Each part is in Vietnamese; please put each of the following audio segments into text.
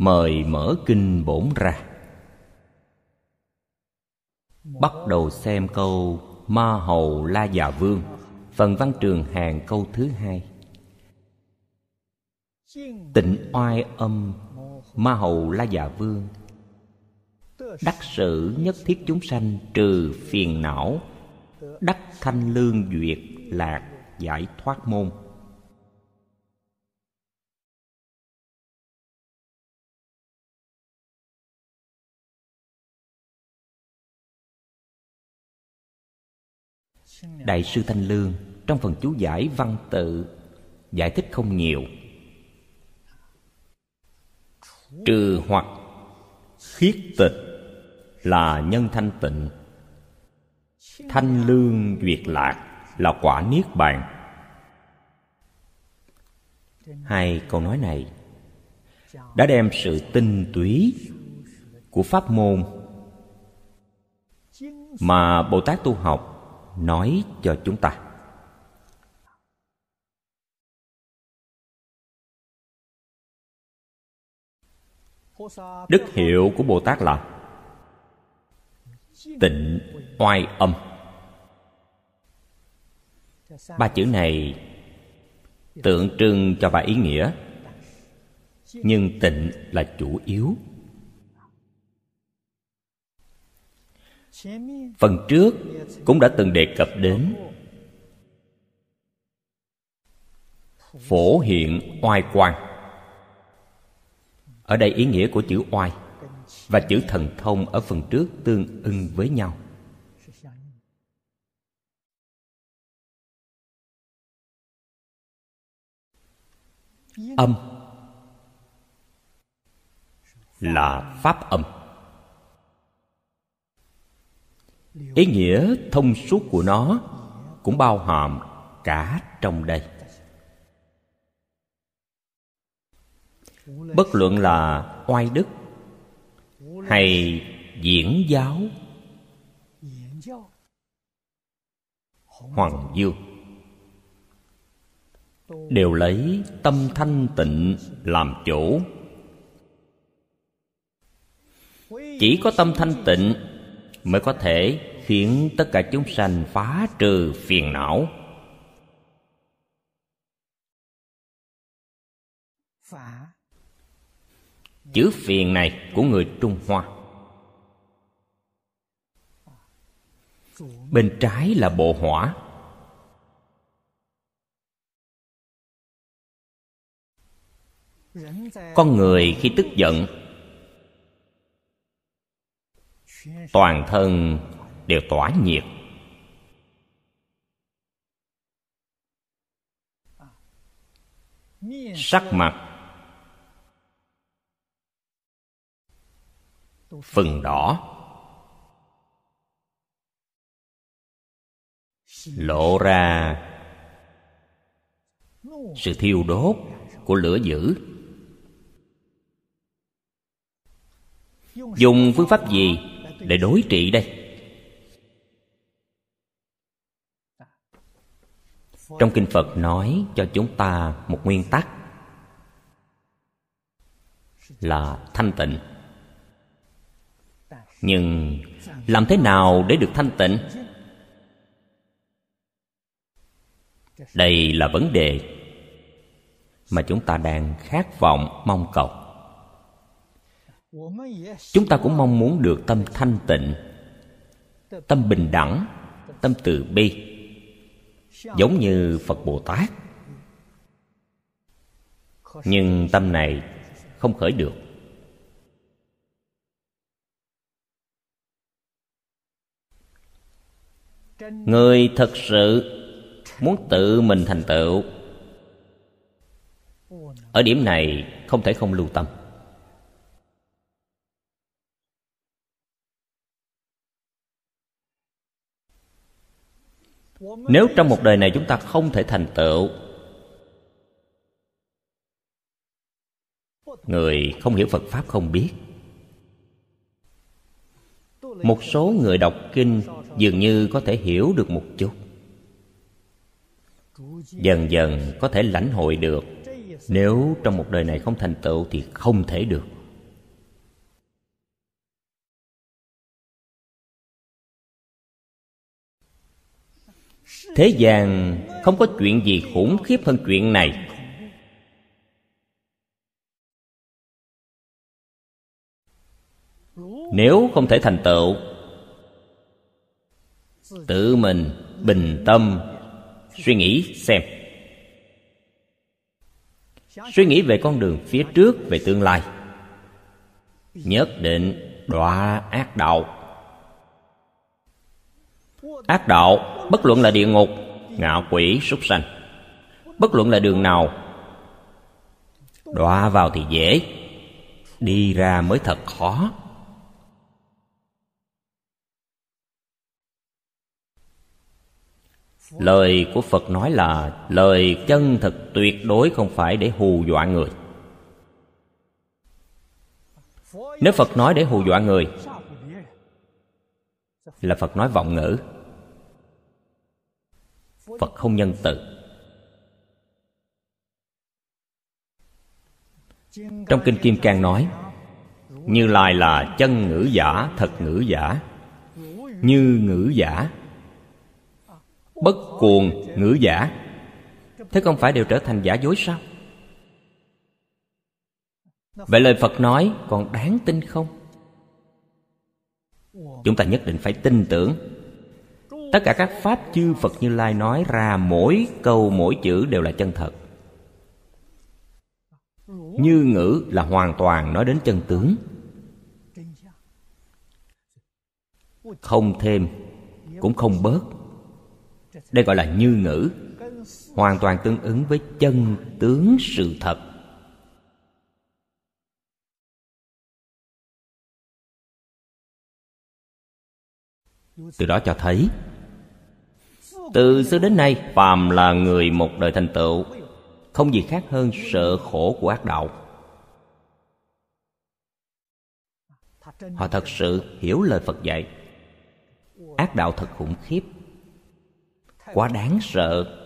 mời mở kinh bổn ra. Bắt đầu xem câu ma hầu la già vương, phần văn trường hàng câu thứ hai. Tịnh oai âm ma hầu la già vương. Đắc sự nhất thiết chúng sanh trừ phiền não, đắc thanh lương duyệt lạc giải thoát môn. Đại sư thanh lương trong phần chú giải văn tự giải thích không nhiều. Trừ hoặc khiết tịch là nhân thanh tịnh. Thanh lương duyệt lạc là quả niết bàn. Hai câu nói này đã đem sự tinh túy của pháp môn mà bồ tát tu học nói cho chúng ta. Đức hiệu của bồ tát là tịnh oai âm. Ba chữ này tượng trưng cho ba ý nghĩa, nhưng tịnh là chủ yếu. Phần trước cũng đã từng đề cập đến. Phổ hiện oai quan ở đây ý nghĩa của chữ oai và chữ thần thông ở phần trước tương ưng với nhau. Âm là pháp âm. Ý nghĩa thông suốt của nó cũng bao hàm cả trong đây. Bất luận là oai đức hay diễn giáo, hoàng dương đều lấy tâm thanh tịnh làm chủ. Chỉ có tâm thanh tịnh mới có thể khiến tất cả chúng sanh phá trừ phiền não. Chữ phiền này của người trung hoa. Bên trái là bộ hỏa. Con người khi tức giận toàn thân đều tỏa nhiệt. Sắc mặt phần đỏ. Lộ ra sự thiêu đốt của lửa dữ. Dùng phương pháp gì? Để đối trị đây. Trong kinh phật nói cho chúng ta một nguyên tắc là thanh tịnh. Nhưng làm thế nào để được thanh tịnh? Đây là vấn đề mà chúng ta đang khát vọng mong cầu chúng ta cũng mong muốn được tâm thanh tịnh, tâm bình đẳng, tâm từ bi, giống như phật bồ tát. Nhưng tâm này không khởi được. Người thật sự muốn tự mình thành tựu, ở điểm này không thể không lưu tâm. Nếu trong một đời này chúng ta không thể thành tựu, người không hiểu phật pháp không biết. Một số người đọc kinh dường như có thể hiểu được một chút. Dần dần có thể lãnh hội được. Nếu trong một đời này không thành tựu thì không thể được. Thế gian không có chuyện gì khủng khiếp hơn chuyện này. Nếu không thể thành tựu, tự mình bình tâm, suy nghĩ xem. Suy nghĩ về con đường phía trước, về tương lai. Nhất định đọa ác đạo. Ác đạo bất luận là địa ngục, ngạ quỷ, súc sanh. Bất luận là đường nào, đọa vào thì dễ. Đi ra mới thật khó. Lời của phật nói là lời chân thực tuyệt đối không phải để hù dọa người. Nếu phật nói để hù dọa người, là phật nói vọng ngữ phật không nhân từ. Trong kinh kim cang nói, như lai là chân ngữ giả, thật ngữ giả. Như ngữ giả, bất cuồng ngữ giả. Thế không phải đều trở thành giả dối sao? Vậy lời phật nói còn đáng tin không? Chúng ta nhất định phải tin tưởng tất cả các pháp chư phật như lai nói ra mỗi câu, mỗi chữ đều là chân thật. Như ngữ là hoàn toàn nói đến chân tướng. Không thêm, cũng không bớt. Đây gọi là như ngữ, hoàn toàn tương ứng với chân tướng sự thật. Từ đó cho thấy từ xưa đến nay, phàm là người một đời thành tựu, không gì khác hơn sợ khổ của ác đạo. Họ thật sự hiểu lời phật dạy. Ác đạo thật khủng khiếp, quá đáng sợ.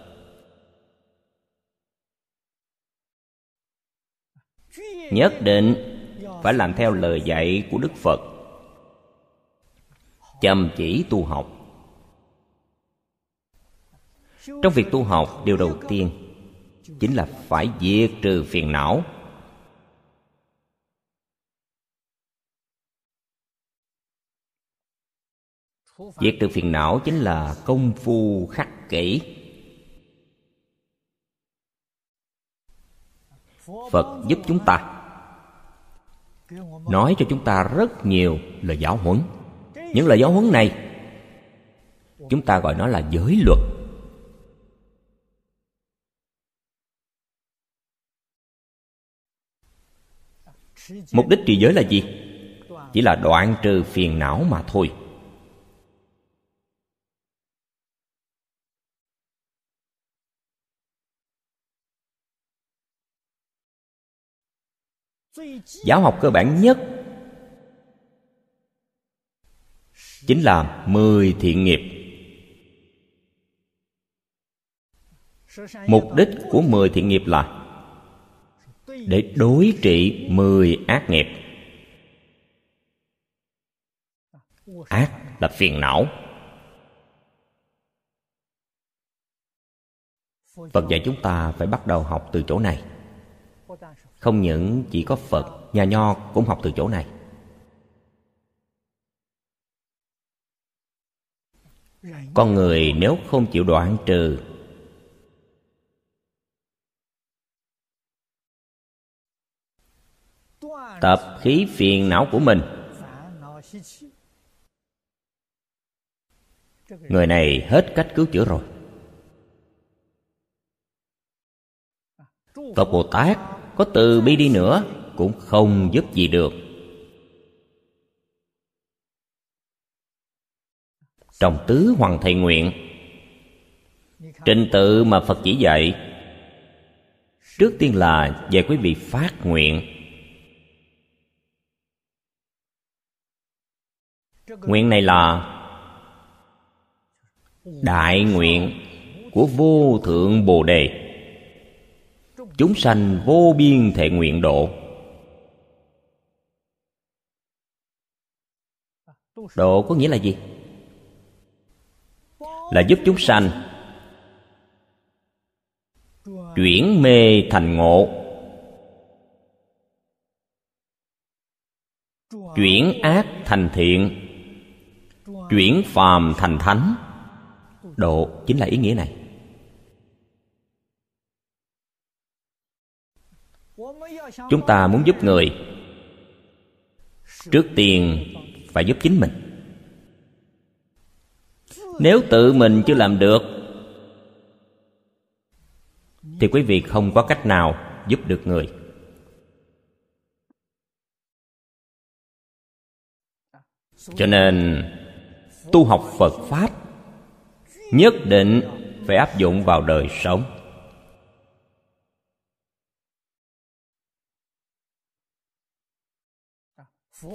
Nhất định phải làm theo lời dạy của đức phật. Chăm chỉ tu học trong việc tu học, điều đầu tiên chính là phải diệt trừ phiền não. Diệt trừ phiền não chính là công phu khắc kỷ. Phật giúp chúng ta, nói cho chúng ta rất nhiều lời giáo huấn. Những lời giáo huấn này chúng ta gọi nó là giới luật. Mục đích trì giới là gì? Chỉ là đoạn trừ phiền não mà thôi. Giáo học cơ bản nhất chính là mười thiện nghiệp. Mục đích của mười thiện nghiệp là để đối trị mười ác nghiệp. Ác là phiền não. Phật dạy chúng ta phải bắt đầu học từ chỗ này. Không những chỉ có phật, nhà nho cũng học từ chỗ này. Con người nếu không chịu đoạn trừ tập khí phiền não của mình. Người này hết cách cứu chữa rồi. Phật bồ tát có từ bi đi nữa cũng không giúp gì được. Trong tứ hoàng thầy nguyện, trình tự mà phật chỉ dạy, trước tiên là về quý vị phát nguyện. Nguyện này là đại nguyện của vô thượng bồ đề. Chúng sanh vô biên thể nguyện độ. Độ có nghĩa là gì? Là giúp chúng sanh chuyển mê thành ngộ, chuyển ác thành thiện chuyển phàm thành thánh. Độ chính là ý nghĩa này. Chúng ta muốn giúp người. Trước tiên phải giúp chính mình. Nếu tự mình chưa làm được, thì quý vị không có cách nào giúp được người. Cho nên tu học phật pháp, nhất định phải áp dụng vào đời sống.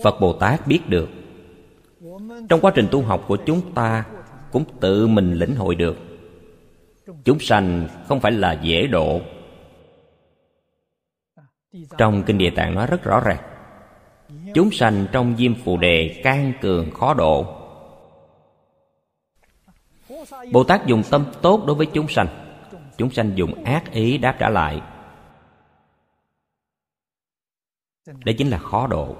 Phật bồ tát biết được, trong quá trình tu học của chúng ta cũng tự mình lĩnh hội được. Chúng sanh không phải là dễ độ. Trong kinh địa tạng nói rất rõ ràng, chúng sanh trong diêm phù đề can cường khó độ bồ tát dùng tâm tốt đối với chúng sanh. Chúng sanh dùng ác ý đáp trả lại. Đây chính là khó độ.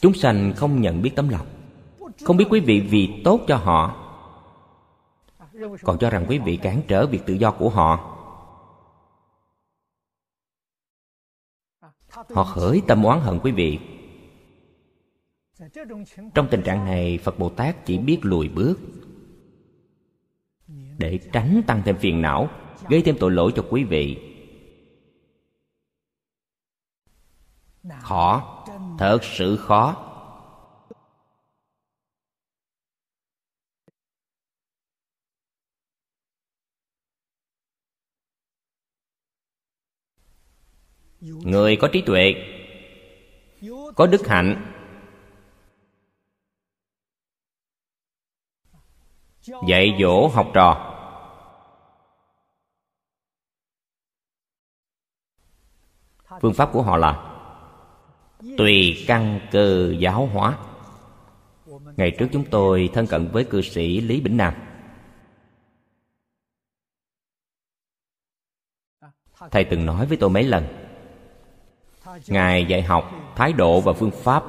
Chúng sanh không nhận biết tấm lòng, không biết quý vị vì tốt cho họ, còn cho rằng quý vị cản trở việc tự do của họ. Họ khởi tâm oán hận quý vị trong tình trạng này, phật bồ tát chỉ biết lùi bước, để tránh tăng thêm phiền não, gây thêm tội lỗi cho quý vị. Khó, thật sự khó. Người có trí tuệ, có đức hạnh dạy dỗ học trò. Phương pháp của họ là tùy căn cơ giáo hóa. Ngày trước chúng tôi thân cận với cư sĩ lý bỉnh nam. Thầy từng nói với tôi mấy lần, ngài dạy học thái độ và phương pháp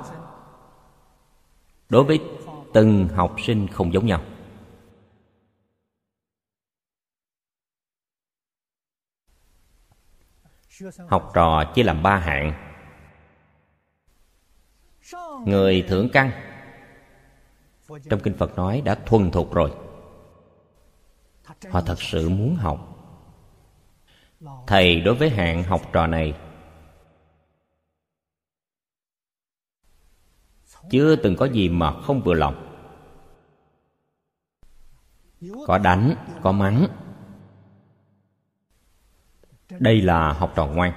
đối với từng học sinh không giống nhau. Học trò chia làm ba hạng. Người thượng căn. Trong kinh phật nói đã thuần thục rồi. Họ thật sự muốn học. Thầy đối với hạng học trò này, chưa từng có gì mà không vừa lòng. Có đánh, có mắng đây là học trò ngoan.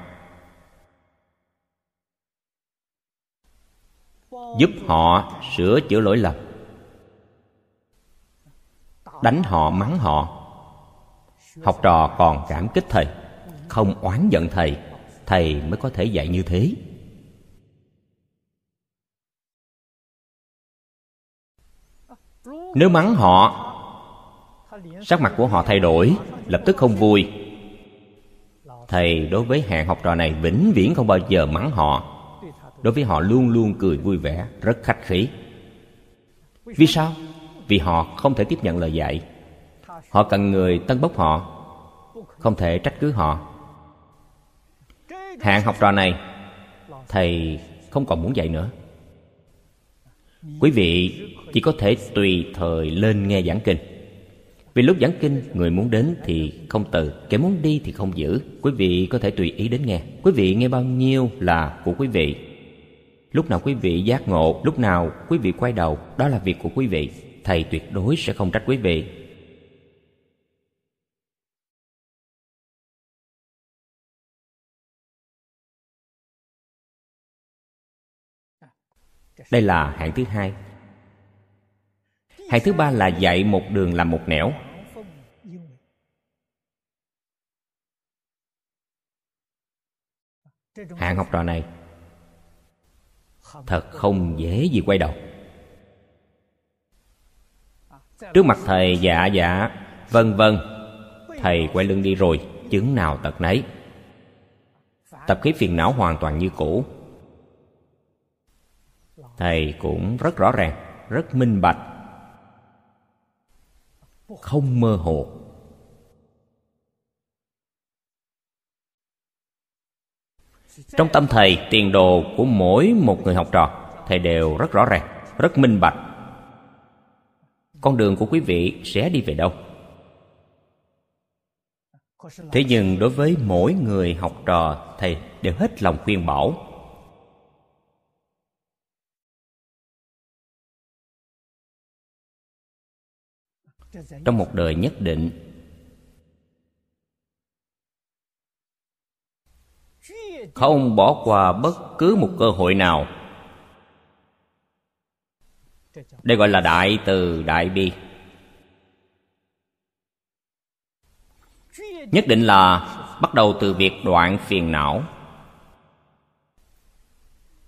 Giúp họ sửa chữa lỗi lầm. Đánh họ, mắng họ. Học trò còn cảm kích thầy. Không oán giận thầy thầy mới có thể dạy như thế. Nếu mắng họ, sắc mặt của họ thay đổi, lập tức không vui thầy đối với hạng học trò này vĩnh viễn không bao giờ mắng họ. Đối với họ luôn luôn cười vui vẻ, rất khách khí. Vì sao? Vì họ không thể tiếp nhận lời dạy. Họ cần người tân bốc họ, không thể trách cứ họ. Hạng học trò này, thầy không còn muốn dạy nữa. Quý vị chỉ có thể tùy thời lên nghe giảng kinh vì lúc giảng kinh, người muốn đến thì không từ, kẻ muốn đi thì không giữ. Quý vị có thể tùy ý đến nghe. Quý vị nghe bao nhiêu là của quý vị. Lúc nào quý vị giác ngộ, lúc nào quý vị quay đầu, đó là việc của quý vị. Thầy tuyệt đối sẽ không trách quý vị. Đây là hạng thứ hai hay thứ ba là dạy một đường làm một nẻo. Hạng học trò này thật không dễ gì quay đầu. Trước mặt thầy dạ dạ vân vân, thầy quay lưng đi rồi, chứng nào tật nấy. Tập khí phiền não hoàn toàn như cũ. Thầy cũng rất rõ ràng, rất minh bạch không mơ hồ. Trong tâm thầy, tiền đồ của mỗi một người học trò, thầy đều rất rõ ràng, rất minh bạch. Con đường của quý vị sẽ đi về đâu? Thế nhưng đối với mỗi người học trò, thầy đều hết lòng khuyên bảo. Trong một đời nhất định, không bỏ qua bất cứ một cơ hội nào. Đây gọi là đại từ đại bi. Nhất định là bắt đầu từ việc đoạn phiền não.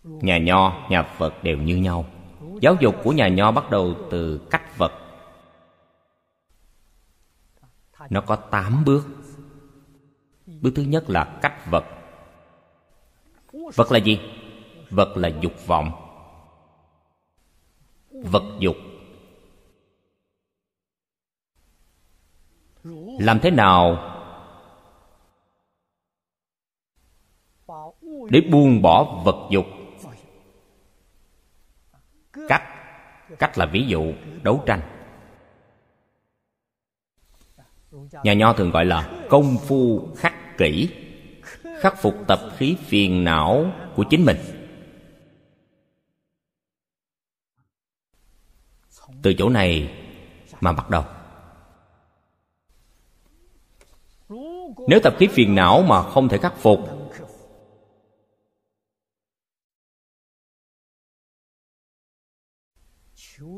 Nhà nho, nhà phật đều như nhau. Giáo dục của nhà nho bắt đầu từ cách vật nó có tám bước. Bước thứ nhất là cách vật. Vật là gì? Vật là dục vọng. Vật dục. Làm thế nào để buông bỏ vật dục? Cách. Cách là ví dụ, đấu tranh. Nhà nho thường gọi là công phu khắc kỷ, khắc phục tập khí phiền não của chính mình. Từ chỗ này mà bắt đầu. Nếu tập khí phiền não mà không thể khắc phục,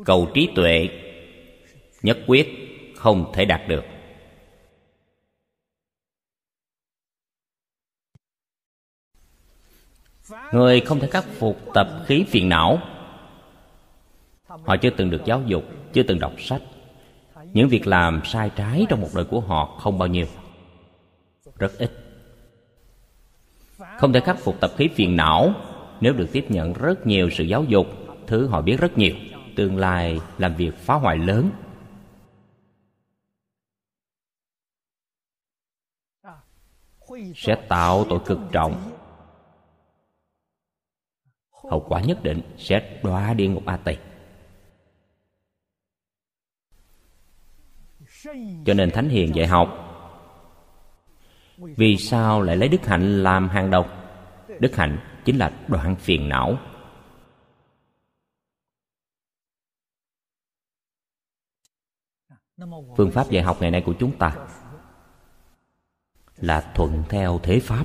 cầu trí tuệ nhất quyết không thể đạt được. Người không thể khắc phục tập khí phiền não. Họ chưa từng được giáo dục, chưa từng đọc sách. Những việc làm sai trái trong một đời của họ không bao nhiêu. Rất ít. Không thể khắc phục tập khí phiền não nếu được tiếp nhận rất nhiều sự giáo dục, thứ họ biết rất nhiều. Tương lai làm việc phá hoại lớn. Sẽ tạo tội cực trọng hậu quả nhất định sẽ đọa địa ngục a tỳ cho nên thánh hiền dạy học, vì sao lại lấy đức hạnh làm hàng đầu? Đức hạnh chính là đoạn phiền não. Phương pháp dạy học ngày nay của chúng ta là thuận theo thế pháp,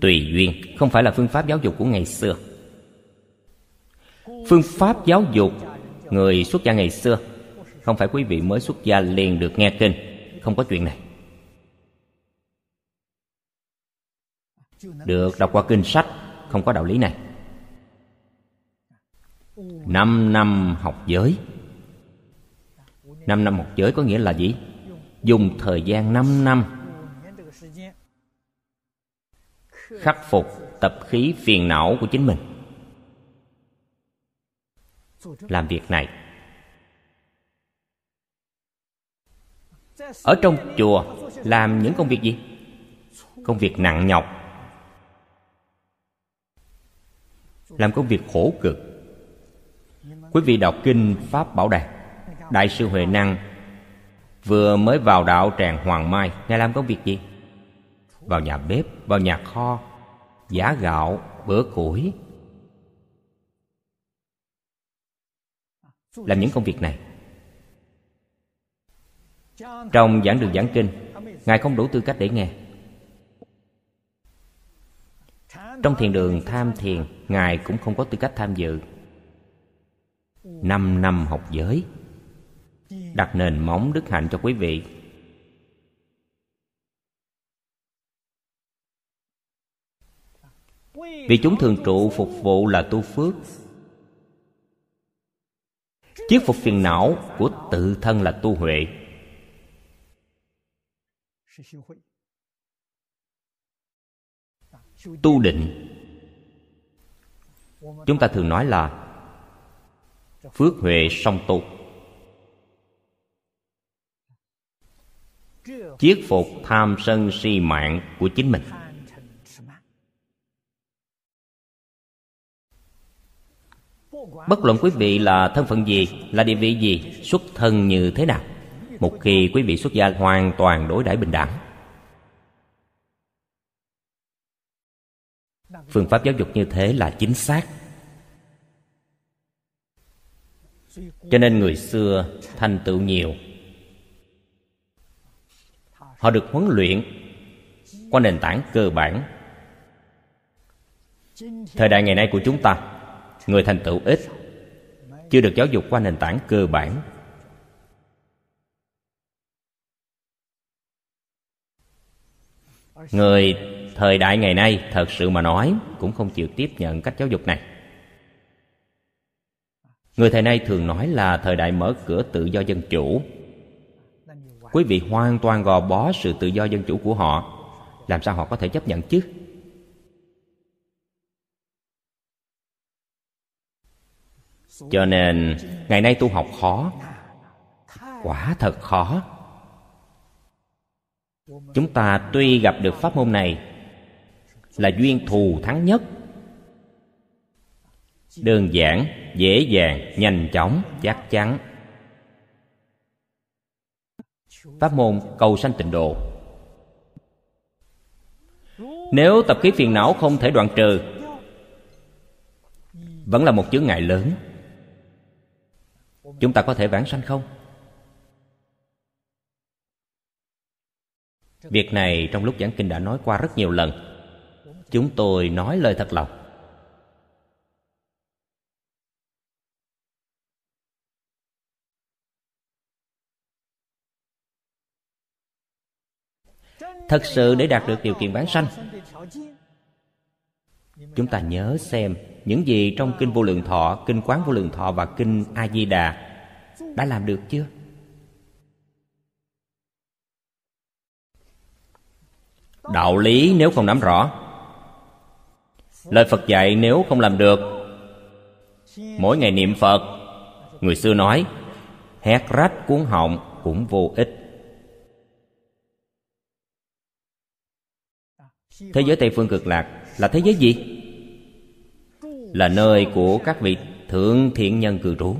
tùy duyên, không phải là phương pháp giáo dục của ngày xưa phương pháp giáo dục người xuất gia ngày xưa. Không phải quý vị mới xuất gia liền được nghe kinh. Không có chuyện này. Được đọc qua kinh sách, không có đạo lý này. Năm năm học giới. Năm năm học giới có nghĩa là gì? Dùng thời gian năm năm khắc phục tập khí phiền não của chính mình làm việc này. Ở trong chùa làm những công việc gì? Công việc nặng nhọc. Làm công việc khổ cực. Quý vị đọc kinh pháp bảo đàn, đại sư huệ năng vừa mới vào đạo tràng hoàng mai, ngài làm công việc gì? Vào nhà bếp, vào nhà kho, giả gạo, bữa củi. Làm những công việc này. Trong giảng đường giảng kinh ngài không đủ tư cách để nghe. Trong thiền đường tham thiền, ngài cũng không có tư cách tham dự. Năm năm học giới, đặt nền móng đức hạnh cho quý vị. Vì chúng thường trụ phục vụ là tu phước chiết phục phiền não của tự thân là tu huệ. Tu định. Chúng ta thường nói là phước huệ song tu. Chiết phục tham sân si mạng của chính mình. Bất luận quý vị là thân phận gì, là địa vị gì, xuất thân như thế nào, một khi quý vị xuất gia hoàn toàn đối đãi bình đẳng. Phương pháp giáo dục như thế là chính xác. Cho nên người xưa thành tựu nhiều. Họ được huấn luyện qua nền tảng cơ bản. Thời đại ngày nay của chúng ta người thành tựu ít, chưa được giáo dục qua nền tảng cơ bản. Người thời đại ngày nay thật sự mà nói cũng không chịu tiếp nhận cách giáo dục này. Người thời nay thường nói là thời đại mở cửa tự do dân chủ. Quý vị hoàn toàn gò bó sự tự do dân chủ của họ, làm sao họ có thể chấp nhận chứ? Cho nên, ngày nay tu học khó. Quả thật khó. Chúng ta tuy gặp được pháp môn này, là duyên thù thắng nhất. Đơn giản, dễ dàng, nhanh chóng, chắc chắn. Pháp môn cầu sanh tịnh độ. Nếu tập khí phiền não không thể đoạn trừ, vẫn là một chướng ngại lớn chúng ta có thể vãng sanh không? Việc này trong lúc giảng kinh đã nói qua rất nhiều lần. Chúng tôi nói lời thật lòng. Thật sự để đạt được điều kiện bán sanh, chúng ta nhớ xem những gì trong kinh vô lượng thọ, kinh quán vô lượng thọ và kinh a di đà đã làm được chưa? Đạo lý nếu không nắm rõ. Lời phật dạy nếu không làm được, mỗi ngày niệm phật, người xưa nói, hét rách cuốn họng cũng vô ích. Thế giới tây phương cực lạc là thế giới gì? Là nơi của các vị thượng thiện nhân cư trú.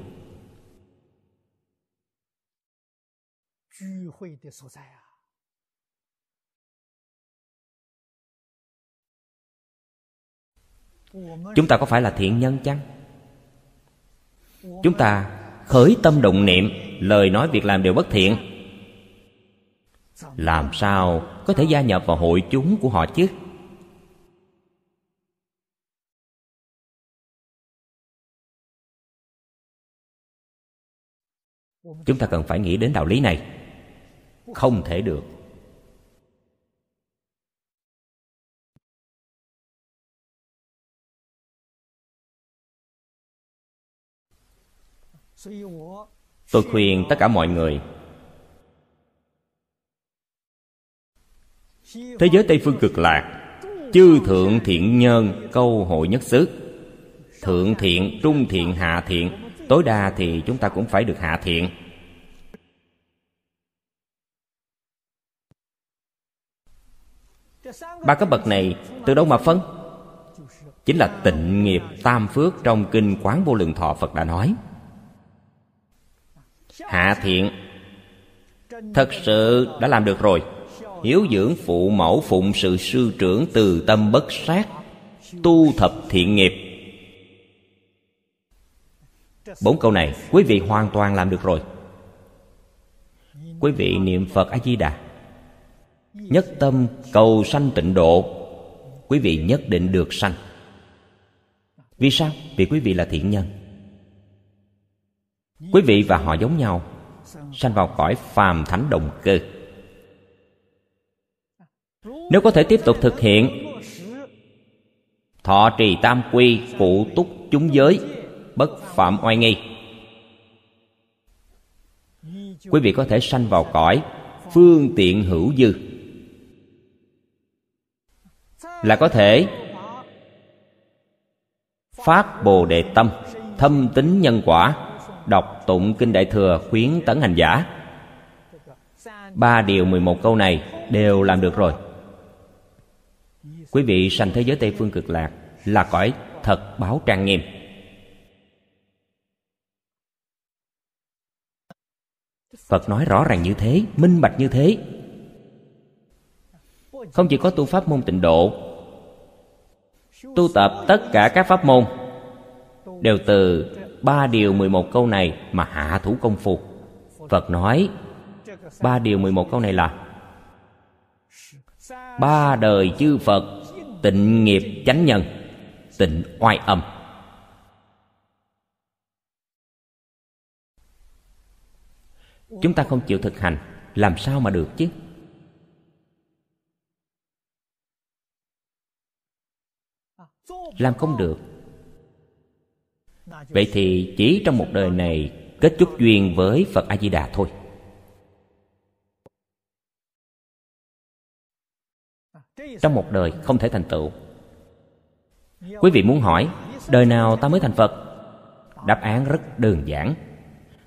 Chúng ta có phải là thiện nhân chăng? Chúng ta khởi tâm động niệm, lời nói việc làm đều bất thiện. Làm sao có thể gia nhập vào hội chúng của họ chứ? Chúng ta cần phải nghĩ đến đạo lý này. Không thể được. Tôi khuyên tất cả mọi người. Thế giới tây phương cực lạc. Chư thượng thiện nhân, câu hội nhất xứ. Thượng thiện, trung thiện, hạ thiện. Tối đa thì chúng ta cũng phải được hạ thiện. Ba cấp bậc này từ đâu mà phân? Chính là tịnh nghiệp tam phước trong kinh quán vô lượng thọ phật đã nói. Hạ thiện, thật sự đã làm được rồi. Hiếu dưỡng phụ mẫu, phụng sự sư trưởng từ tâm bất sát, tu thập thiện nghiệp. Bốn câu này quý vị hoàn toàn làm được rồi. Quý vị niệm phật a di đà nhất tâm cầu sanh tịnh độ, quý vị nhất định được sanh. Vì sao? Vì quý vị là thiện nhân. Quý vị và họ giống nhau, sanh vào cõi phàm thánh đồng cơ. Nếu có thể tiếp tục thực hiện, thọ trì tam quy phụ túc chúng giới, bất phạm oai nghi. Quý vị có thể sanh vào cõi phương tiện hữu dư là có thể. Phát bồ đề tâm, thâm tính nhân quả, đọc tụng kinh đại thừa khuyến tấn hành giả. Ba điều mười một câu này đều làm được rồi. Quý vị sanh thế giới tây phương cực lạc là cõi thật báo trang nghiêm. Phật nói rõ ràng như thế, minh bạch như thế. Không chỉ có tu pháp môn tịnh độ tu tập tất cả các pháp môn. Đều từ ba điều mười một câu này mà hạ thủ công phu. Phật nói, ba điều mười một câu này là, ba đời chư phật tịnh nghiệp chánh nhân, tịnh oai âm. Chúng ta không chịu thực hành, làm sao mà được chứ? Làm không được. Vậy thì chỉ trong một đời này kết chút duyên với phật a di đà thôi. Trong một đời không thể thành tựu. Quý vị muốn hỏi, đời nào ta mới thành phật? Đáp án rất đơn giản.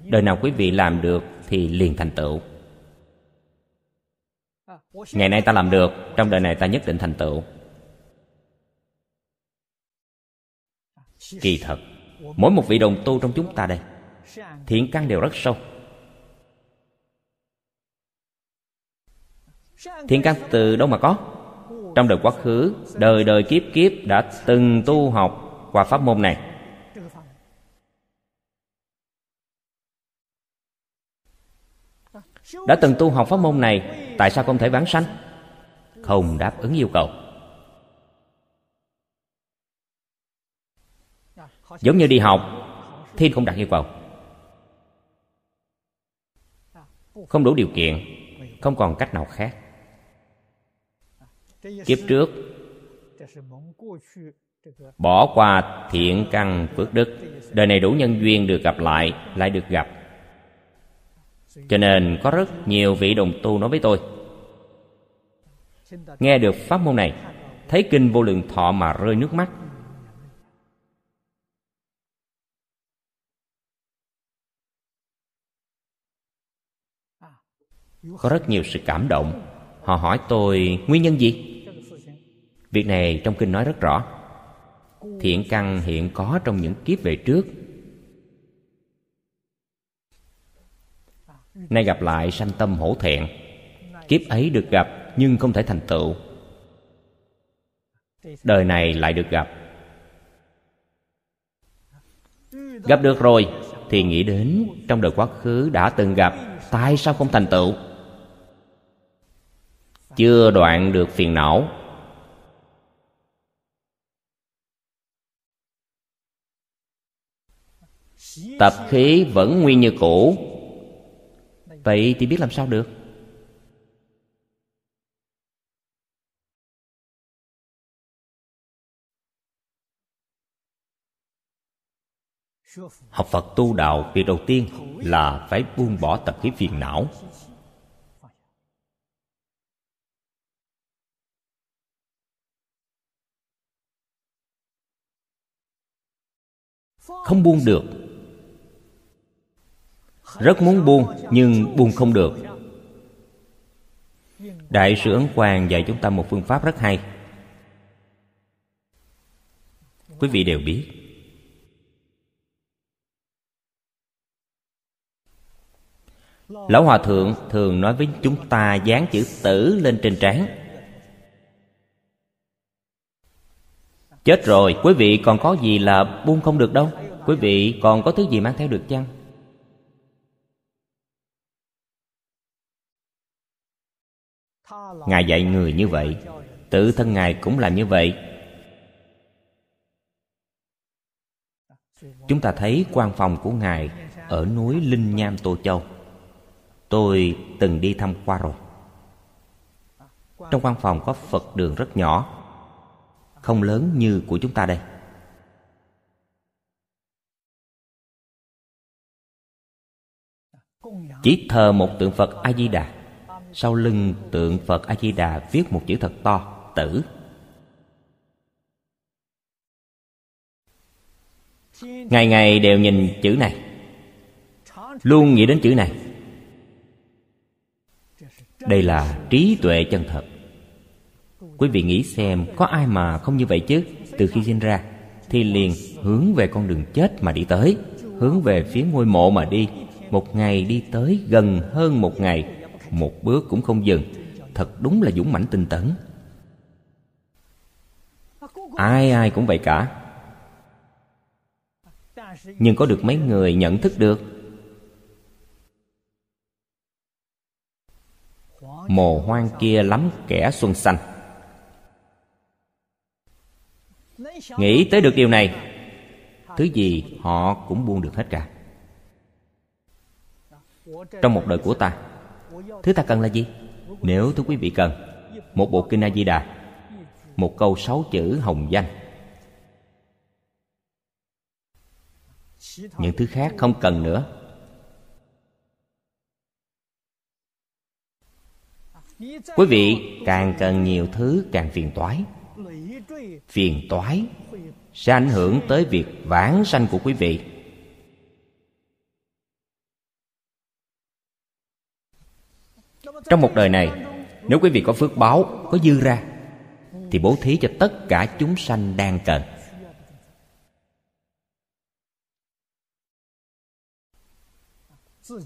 Đời nào quý vị làm được thì liền thành tựu. Ngày nay ta làm được, trong đời này ta nhất định thành tựu. Kỳ thật, mỗi một vị đồng tu trong chúng ta đây, thiện căn đều rất sâu. Thiện căn từ đâu mà có? Trong đời quá khứ, đời đời kiếp kiếp đã từng tu học qua pháp môn này. Đã từng tu học pháp môn này, tại sao không thể vãng sanh? Không đáp ứng yêu cầu. Giống như đi học, thi không đạt yêu cầu. Không đủ điều kiện, không còn cách nào khác. Kiếp trước, bỏ qua thiện căn phước đức, đời này đủ nhân duyên được gặp lại lại được gặp. Cho nên có rất nhiều vị đồng tu nói với tôi, nghe được pháp môn này, thấy kinh vô lượng thọ mà rơi nước mắt. Có rất nhiều sự cảm động. Họ hỏi tôi, nguyên nhân gì? Việc này trong kinh nói rất rõ. Thiện căn hiện có trong những kiếp về trước. Nay gặp lại sanh tâm hổ thẹn. Kiếp ấy được gặp nhưng không thể thành tựu. Đời này lại được gặp. Gặp được rồi thì nghĩ đến trong đời quá khứ đã từng gặp, tại sao không thành tựu? Chưa đoạn được phiền não. Tập khí vẫn nguyên như cũ. Vậy thì biết làm sao được? Học phật tu đạo việc đầu tiên là phải buông bỏ tập khí phiền não. Không buông được. Rất muốn buông, nhưng buông không được. Đại sư ấn quang dạy chúng ta một phương pháp rất hay. Quý vị đều biết. Lão hòa thượng thường nói với chúng ta dán chữ tử lên trên trán. Chết rồi, quý vị còn có gì là buông không được đâu? Quý vị còn có thứ gì mang theo được chăng? Ngài dạy người như vậy, tự thân ngài cũng làm như vậy. Chúng ta thấy quan phòng của ngài ở núi linh nham tô châu. Tôi từng đi thăm qua rồi. Trong quan phòng có phật đường rất nhỏ, không lớn như của chúng ta đây. Chỉ thờ một tượng phật a di đà sau lưng tượng phật a di đà viết một chữ thật to, tử. Ngày ngày đều nhìn chữ này. Luôn nghĩ đến chữ này. Đây là trí tuệ chân thật. Quý vị nghĩ xem, có ai mà không như vậy chứ? Từ khi sinh ra, thì liền hướng về con đường chết mà đi tới, hướng về phía ngôi mộ mà đi một ngày đi tới gần hơn một ngày, một bước cũng không dừng. Thật đúng là dũng mãnh tinh tấn. Ai ai cũng vậy cả. Nhưng có được mấy người nhận thức được? Mồ hoang kia lắm kẻ xuân xanh. Nghĩ tới được điều này, thứ gì họ cũng buông được hết cả trong một đời của ta. Thứ ta cần là gì? Nếu thưa quý vị cần, một bộ kinh a di đà, một câu sáu chữ hồng danh. Những thứ khác không cần nữa. Quý vị càng cần nhiều thứ càng phiền toái. Phiền toái sẽ ảnh hưởng tới việc vãng sanh của quý vị. Trong một đời này, nếu quý vị có phước báo, có dư ra, thì bố thí cho tất cả chúng sanh đang cần.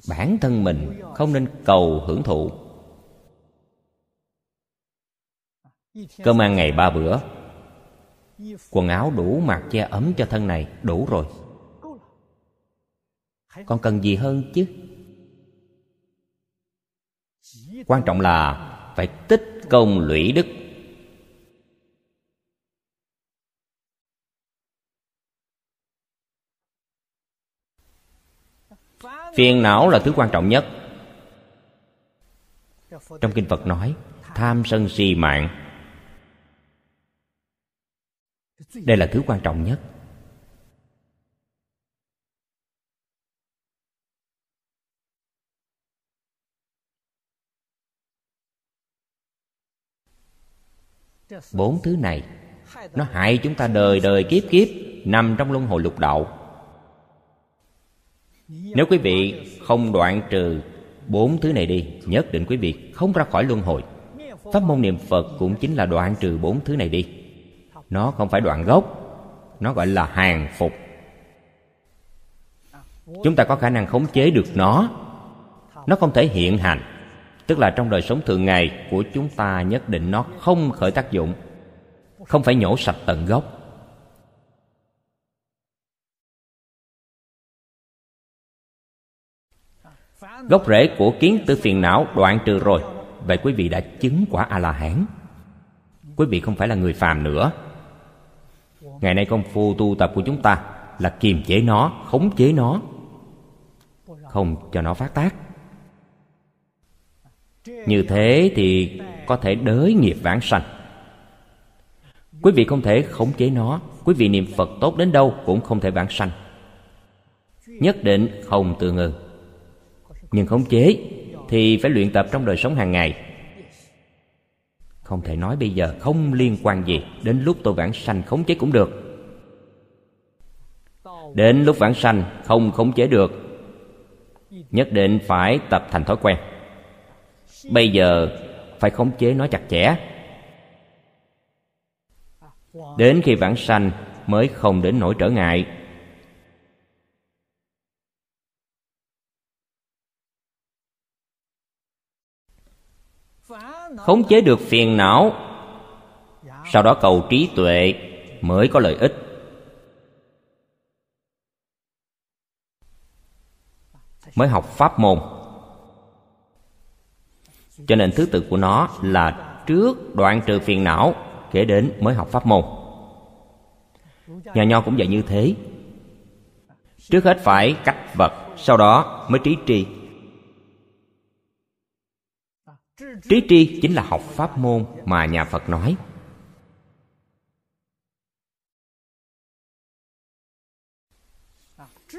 Bản thân mình không nên cầu hưởng thụ. Cơm ăn ngày ba bữa, quần áo đủ mặc che ấm cho thân này đủ rồi. Còn cần gì hơn chứ? Quan trọng là phải tích công lũy đức. Phiền não là thứ quan trọng nhất. Trong kinh phật nói, tham sân si mạng. Đây là thứ quan trọng nhất. Bốn thứ này, nó hại chúng ta đời đời kiếp kiếp, nằm trong luân hồi lục đạo. Nếu quý vị không đoạn trừ bốn thứ này đi, nhất định quý vị không ra khỏi luân hồi. Pháp môn niệm phật cũng chính là đoạn trừ bốn thứ này đi. Nó không phải đoạn gốc, nó gọi là hàng phục. Chúng ta có khả năng khống chế được nó. Nó không thể hiện hành tức là trong đời sống thường ngày của chúng ta nhất định nó không khởi tác dụng, không phải nhổ sạch tận gốc. Gốc rễ của kiến tư phiền não đoạn trừ rồi, vậy quý vị đã chứng quả a la hán quý vị không phải là người phàm nữa. Ngày nay công phu tu tập của chúng ta là kiềm chế nó, khống chế nó, không cho nó phát tác như thế thì có thể đới nghiệp vãng sanh. Quý vị không thể khống chế nó. Quý vị niệm phật tốt đến đâu cũng không thể vãng sanh. Nhất định không tự ngừng nhưng khống chế thì phải luyện tập trong đời sống hàng ngày. Không thể nói bây giờ không liên quan gì. Đến lúc tôi vãng sanh khống chế cũng được. Đến lúc vãng sanh không khống chế được, nhất định phải tập thành thói quen bây giờ phải khống chế nó chặt chẽ. Đến khi vãng sanh mới không đến nỗi trở ngại. Khống chế được phiền não, sau đó cầu trí tuệ mới có lợi ích. Mới học pháp môn cho nên thứ tự của nó là trước đoạn trừ phiền não kể đến mới học pháp môn. Nhà nho cũng vậy như thế. Trước hết phải cách vật, sau đó mới trí tri. Trí tri chính là học pháp môn mà nhà phật nói.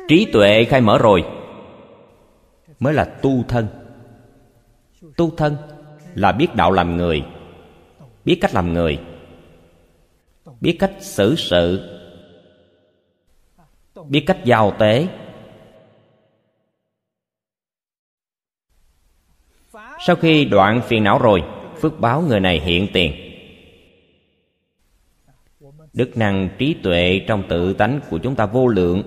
Trí tuệ khai mở rồi, mới là tu thân tu thân là biết đạo làm người, biết cách làm người, biết cách xử sự, biết cách giao tế. Sau khi đoạn phiền não rồi, phước báo người này hiện tiền. Đức năng trí tuệ trong tự tánh của chúng ta vô lượng.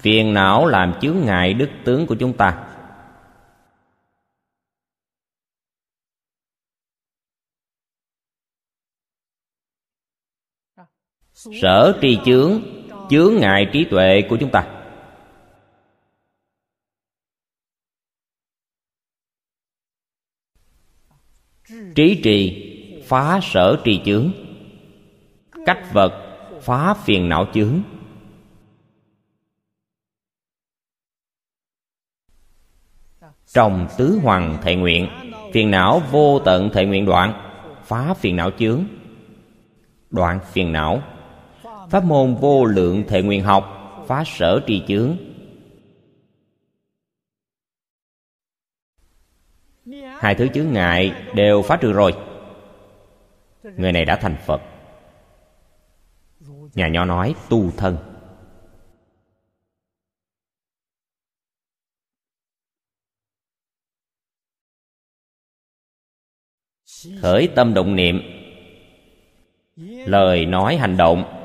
Phiền não làm chướng ngại đức tướng của chúng ta. Sở trì chướng chướng ngại trí tuệ của chúng ta. Trí trì, phá sở trì chướng. Cách vật, phá phiền não chướng. Trong tứ hoàng thệ nguyện, phiền não vô tận thệ nguyện đoạn, phá phiền não chướng. Đoạn phiền não pháp môn vô lượng thệ nguyện học, phá sở trì chướng. Hai thứ chướng ngại đều phá trừ rồi. Người này đã thành phật. Nhà nho nói, tu thân. Khởi tâm động niệm. Lời nói hành động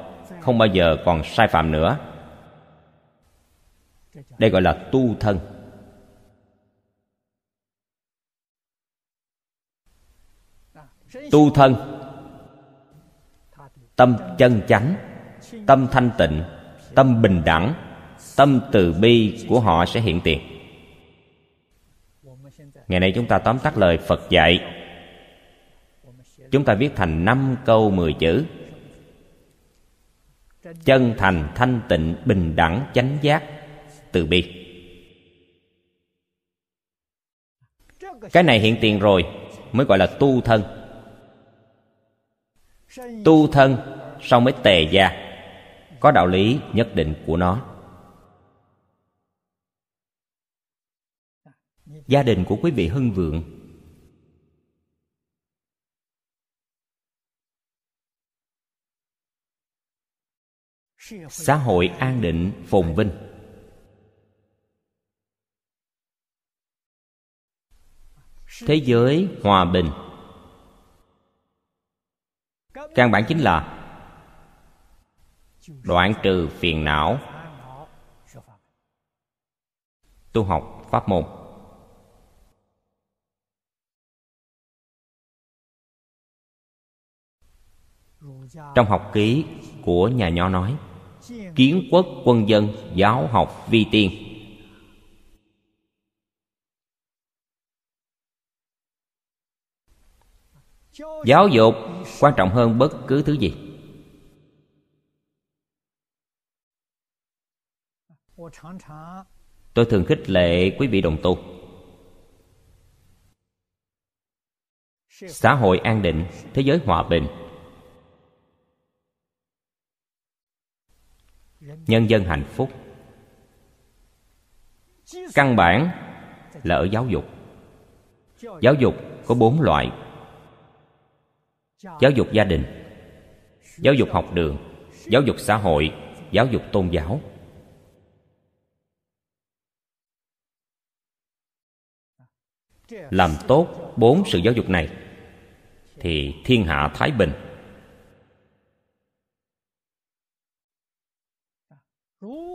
không bao giờ còn sai phạm nữa. Đây gọi là tu thân. Tu thân. Tâm chân chánh, tâm thanh tịnh, tâm bình đẳng, tâm từ bi của họ sẽ hiện tiền. Ngày nay chúng ta tóm tắt lời phật dạy. Chúng ta viết thành năm câu mười chữ chân thành, thanh tịnh, bình đẳng, chánh giác. Từ bi. Cái này hiện tiền rồi, mới gọi là tu thân. Tu thân sau mới tề gia. Có đạo lý nhất định của nó. Gia đình của quý vị hưng vượng. Xã hội an định, phồn vinh. Thế giới hòa bình. Căn bản chính là đoạn trừ phiền não. Tu học pháp môn. Trong học ký của nhà nho nói kiến quốc quân dân, giáo học vi tiên. Giáo dục quan trọng hơn bất cứ thứ gì. Tôi thường khích lệ quý vị đồng tu. Xã hội an định, thế giới hòa bình. Nhân dân hạnh phúc. Căn bản là ở giáo dục. Giáo dục có bốn loại. Giáo dục gia đình, giáo dục học đường, giáo dục xã hội, giáo dục tôn giáo. Làm tốt bốn sự giáo dục này thì thiên hạ thái bình.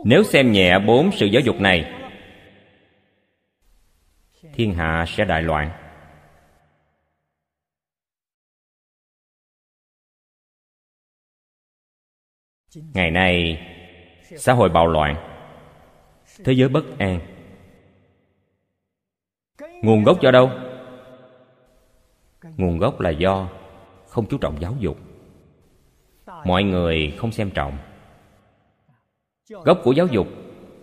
Nếu xem nhẹ bốn sự giáo dục này, thiên hạ sẽ đại loạn. Ngày nay, xã hội bạo loạn, thế giới bất an. Nguồn gốc do đâu? Nguồn gốc là do không chú trọng giáo dục. Mọi người không xem trọng gốc của giáo dục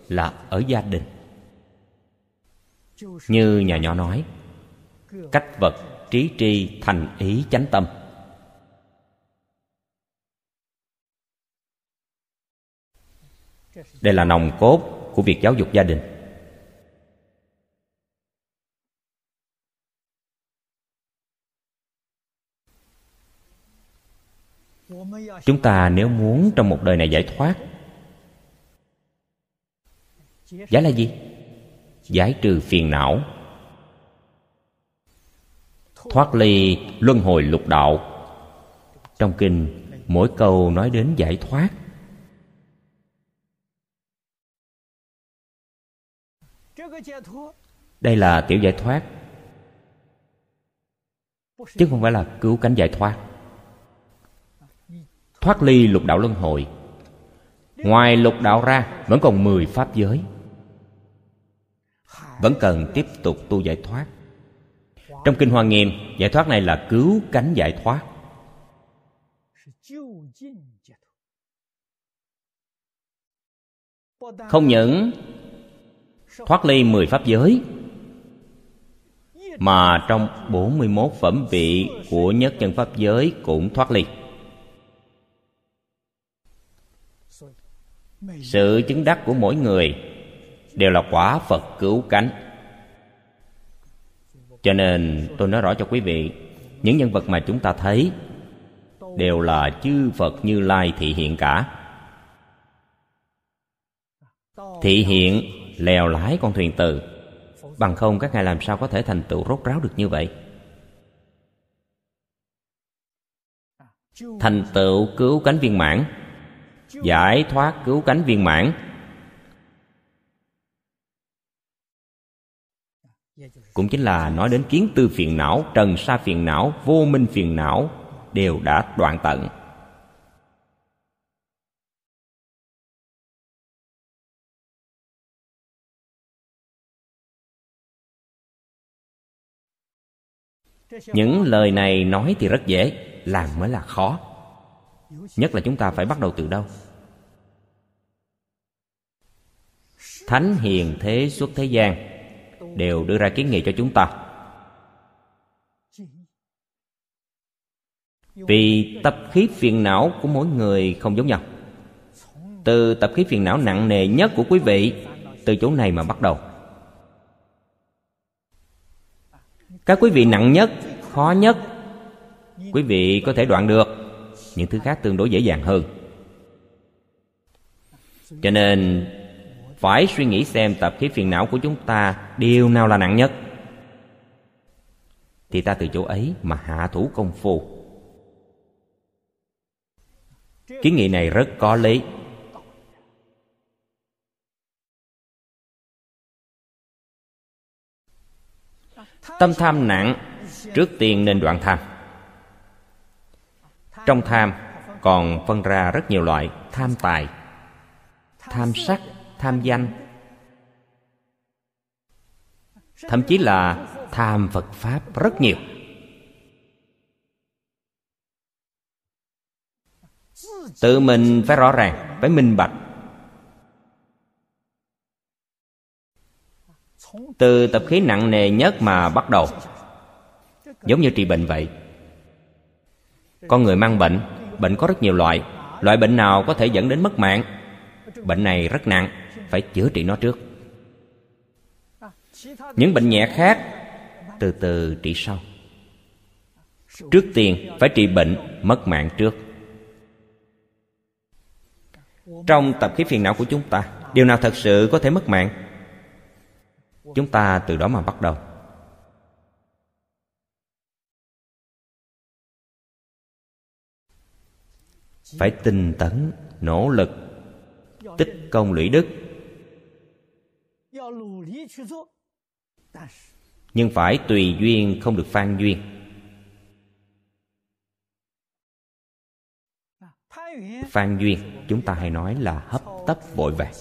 là ở gia đình. Như nhà nhỏ nói, cách vật trí tri thành ý chánh tâm. Đây là nòng cốt của việc giáo dục gia đình. Chúng ta nếu muốn trong một đời này giải thoát giải là gì? Giải trừ phiền não. Thoát ly luân hồi lục đạo. Trong kinh, mỗi câu nói đến giải thoát. Đây là tiểu giải thoát. Chứ không phải là cứu cánh giải thoát. Thoát ly lục đạo luân hồi. Ngoài lục đạo ra, vẫn còn mười pháp giới vẫn cần tiếp tục tu giải thoát. Trong kinh hoa nghiêm, giải thoát này là cứu cánh giải thoát. Không những thoát ly mười pháp giới, mà trong 41 phẩm vị của nhất chân pháp giới cũng thoát ly. Sự chứng đắc của mỗi người đều là quả phật cứu cánh. Cho nên tôi nói rõ cho quý vị, những nhân vật mà chúng ta thấy đều là chư phật như lai thị hiện cả. Thị hiện lèo lái con thuyền từ. Bằng không các ngài làm sao có thể thành tựu rốt ráo được như vậy? Thành tựu cứu cánh viên mãn. Giải thoát cứu cánh viên mãn. Cũng chính là nói đến kiến tư phiền não, trần sa phiền não, vô minh phiền não, đều đã đoạn tận. Những lời này nói thì rất dễ, làm mới là khó. Nhất là chúng ta phải bắt đầu từ đâu? Thánh hiền thế xuất thế gian đều đưa ra kiến nghị cho chúng ta. Vì tập khí phiền não của mỗi người không giống nhau. Từ tập khí phiền não nặng nề nhất của quý vị, từ chỗ này mà bắt đầu. Các quý vị nặng nhất, khó nhất, quý vị có thể đoạn được. Những thứ khác tương đối dễ dàng hơn. Cho nên phải suy nghĩ xem tập khí phiền não của chúng ta điều nào là nặng nhất. Thì ta từ chỗ ấy mà hạ thủ công phu. Kiến nghị này rất có lý. Tâm tham nặng trước tiên nên đoạn tham. Trong tham còn phân ra rất nhiều loại tham tài, tham sắc tham danh. Thậm chí là tham phật pháp rất nhiều. Tự mình phải rõ ràng, phải minh bạch. Từ tập khí nặng nề nhất mà bắt đầu. Giống như trị bệnh vậy. Con người mang bệnh bệnh có rất nhiều loại. Loại bệnh nào có thể dẫn đến mất mạng? Bệnh này rất nặng phải chữa trị nó trước. Những bệnh nhẹ khác, từ từ trị sau. Trước tiên, phải trị bệnh mất mạng trước. Trong tập khí phiền não của chúng ta, điều nào thật sự có thể mất mạng? Chúng ta từ đó mà bắt đầu. Phải tinh tấn, nỗ lực, tích công lũy đức nhưng phải tùy duyên không được phan duyên. Phan duyên, chúng ta hay nói là hấp tấp vội vàng.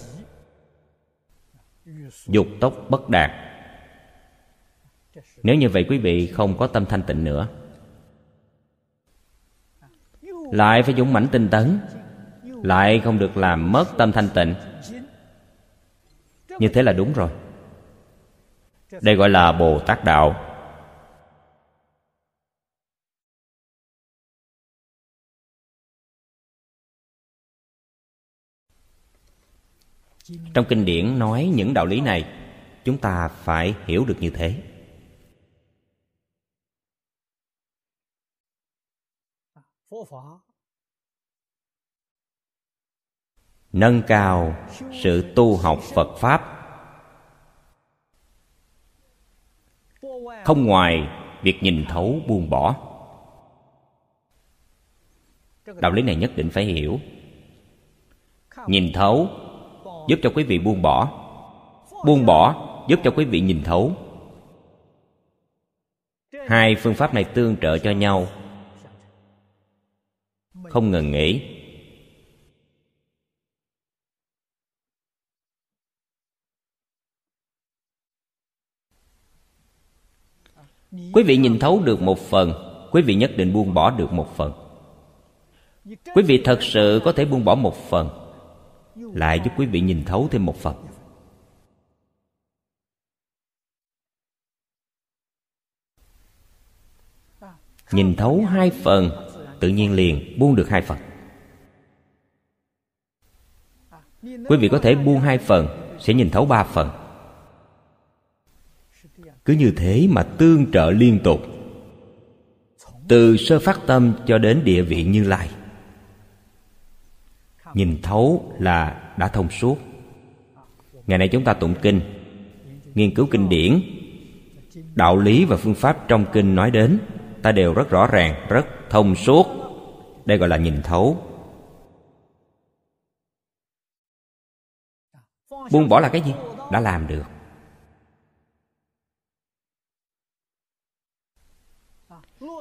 Dục tốc bất đạt. Nếu như vậy quý vị không có tâm thanh tịnh nữa. Lại phải dũng mãnh tinh tấn. Lại không được làm mất tâm thanh tịnh. Như thế là đúng rồi đây gọi là bồ tát đạo. Trong kinh điển nói những đạo lý này, chúng ta phải hiểu được như thế. Nâng cao sự tu học phật pháp không ngoài việc nhìn thấu buông bỏ. Đạo lý này nhất định phải hiểu. Nhìn thấu giúp cho quý vị buông bỏ. Buông bỏ giúp cho quý vị nhìn thấu. Hai phương pháp này tương trợ cho nhau. Không ngừng nghỉ. Quý vị nhìn thấu được một phần, quý vị nhất định buông bỏ được một phần. Quý vị thật sự có thể buông bỏ một phần, lại giúp quý vị nhìn thấu thêm một phần. Nhìn thấu hai phần, tự nhiên liền buông được hai phần. Quý vị có thể buông hai phần, sẽ nhìn thấu ba phần cứ như thế mà tương trợ liên tục. Từ sơ phát tâm cho đến địa vị như lai. Nhìn thấu là đã thông suốt. Ngày nay chúng ta tụng kinh, nghiên cứu kinh điển, đạo lý và phương pháp trong kinh nói đến, ta đều rất rõ ràng, rất thông suốt. Đây gọi là nhìn thấu. Buông bỏ là cái gì? Đã làm được.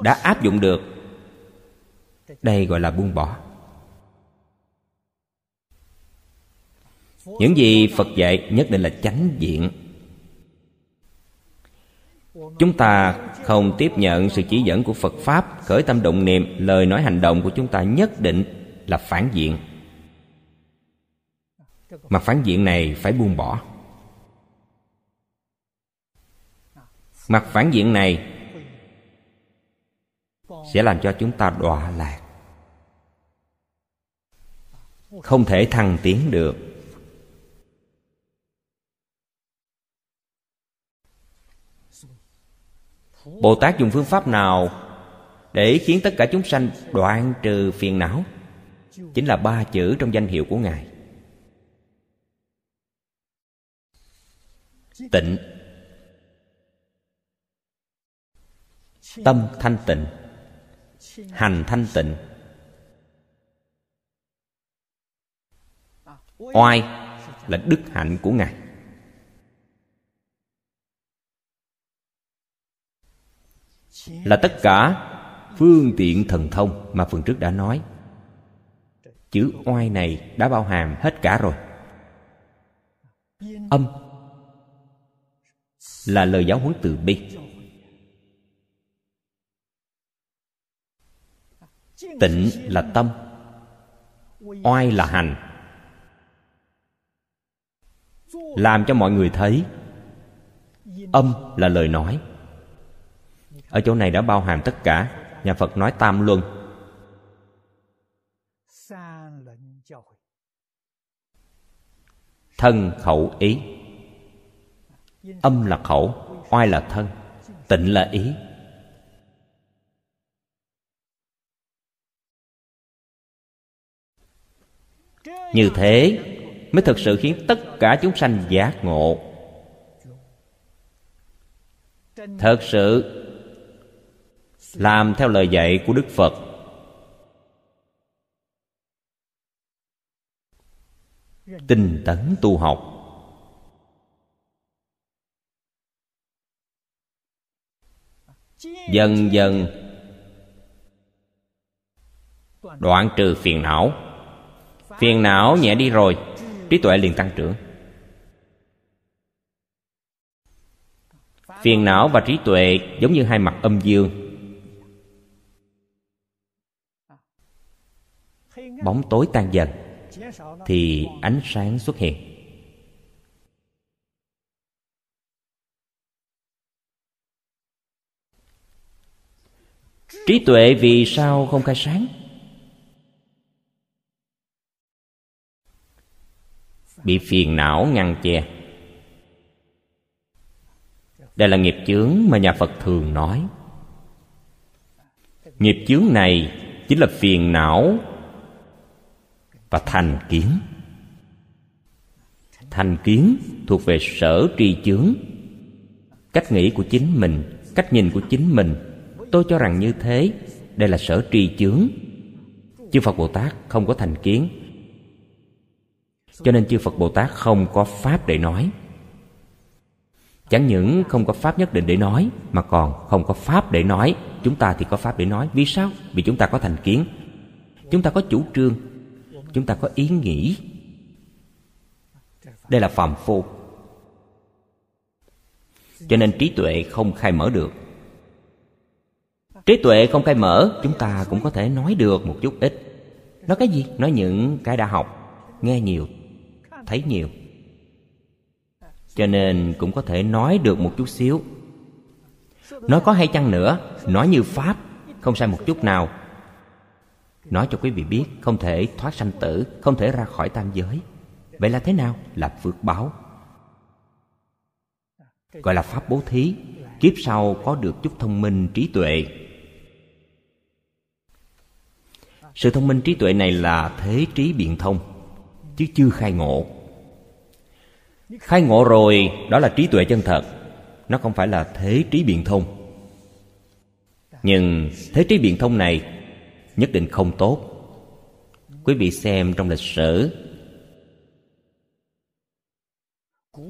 Đã áp dụng được. Đây gọi là buông bỏ. Những gì phật dạy nhất định là chánh diện. Chúng ta không tiếp nhận sự chỉ dẫn của phật pháp, khởi tâm động niệm, lời nói hành động của chúng ta nhất định là phản diện. Mặt phản diện này phải buông bỏ. Mặt phản diện này sẽ làm cho chúng ta đọa lạc. Không thể thăng tiến được. Bồ tát dùng phương pháp nào để khiến tất cả chúng sanh đoạn trừ phiền não? Chính là ba chữ trong danh hiệu của ngài. Tịnh. Tâm thanh tịnh hành thanh tịnh. Oai là đức hạnh của ngài. Là tất cả phương tiện thần thông mà phần trước đã nói. Chữ oai này đã bao hàm hết cả rồi. Âm là lời giáo huấn từ bi. Tịnh là tâm, oai là hành. Làm cho mọi người thấy âm là lời nói. Ở chỗ này đã bao hàm tất cả, nhà phật nói tam luân. Thân khẩu ý. Âm là khẩu, oai là thân, tịnh là ý. Như thế mới thực sự khiến tất cả chúng sanh giác ngộ. Thật sự làm theo lời dạy của đức phật. Tinh tấn tu học. Dần dần đoạn trừ phiền não phiền não nhẹ đi rồi. Trí tuệ liền tăng trưởng. Phiền não và trí tuệ giống như hai mặt âm dương. Bóng tối tan dần, thì ánh sáng xuất hiện. Trí tuệ vì sao không khai sáng? Bị phiền não ngăn che. Đây là nghiệp chướng mà nhà phật thường nói. Nghiệp chướng này chính là phiền não và thành kiến. Thành kiến thuộc về sở tri chướng. Cách nghĩ của chính mình, cách nhìn của chính mình. Tôi cho rằng như thế, đây là sở tri chướng. Chư phật bồ tát không có thành kiến cho nên chư phật bồ tát không có pháp để nói. Chẳng những không có pháp nhất định để nói, mà còn không có pháp để nói, chúng ta thì có pháp để nói. Vì sao? Vì chúng ta có thành kiến. Chúng ta có chủ trương. Chúng ta có ý nghĩ. Đây là phàm phu. Cho nên trí tuệ không khai mở được. Trí tuệ không khai mở, chúng ta cũng có thể nói được một chút ít. Nói cái gì? Nói những cái đã học, nghe nhiều thấy nhiều. Cho nên cũng có thể nói được một chút xíu. Nói có hay chăng nữa? Nói như pháp, không sai một chút nào. Nói cho quý vị biết, không thể thoát sanh tử, không thể ra khỏi tam giới. Vậy là thế nào? Là phước báo. Gọi là pháp bố thí, kiếp sau có được chút thông minh trí tuệ. Sự thông minh trí tuệ này là thế trí biện thông chứ chưa khai ngộ. Khai ngộ rồi, đó là trí tuệ chân thật. Nó không phải là thế trí biện thông. Nhưng thế trí biện thông này nhất định không tốt. Quý vị xem trong lịch sử.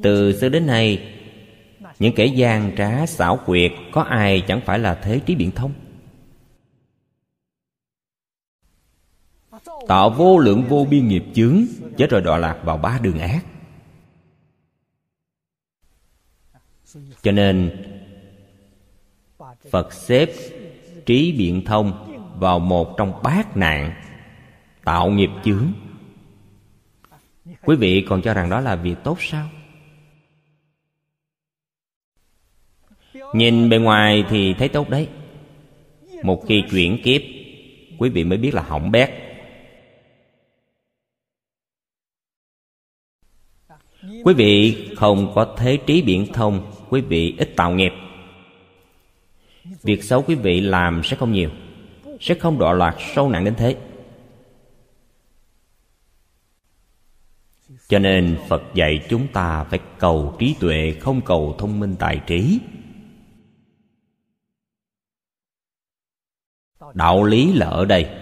Từ xưa đến nay, những kẻ gian trá xảo quyệt có ai chẳng phải là thế trí biện thông? Tạo vô lượng vô biên nghiệp chướng, chết rồi đọa lạc vào ba đường ác. Cho nên, phật xếp trí biện thông vào một trong bát nạn tạo nghiệp chướng. Quý vị còn cho rằng đó là việc tốt sao? Nhìn bề ngoài thì thấy tốt đấy. Một khi chuyển kiếp, quý vị mới biết là hỏng bét. Quý vị không có thế trí biện thông, quý vị ít tạo nghiệp. Việc xấu quý vị làm sẽ không nhiều, sẽ không đọa loạt sâu nặng đến thế. Cho nên phật dạy chúng ta phải cầu trí tuệ, không cầu thông minh tài trí. Đạo lý là ở đây.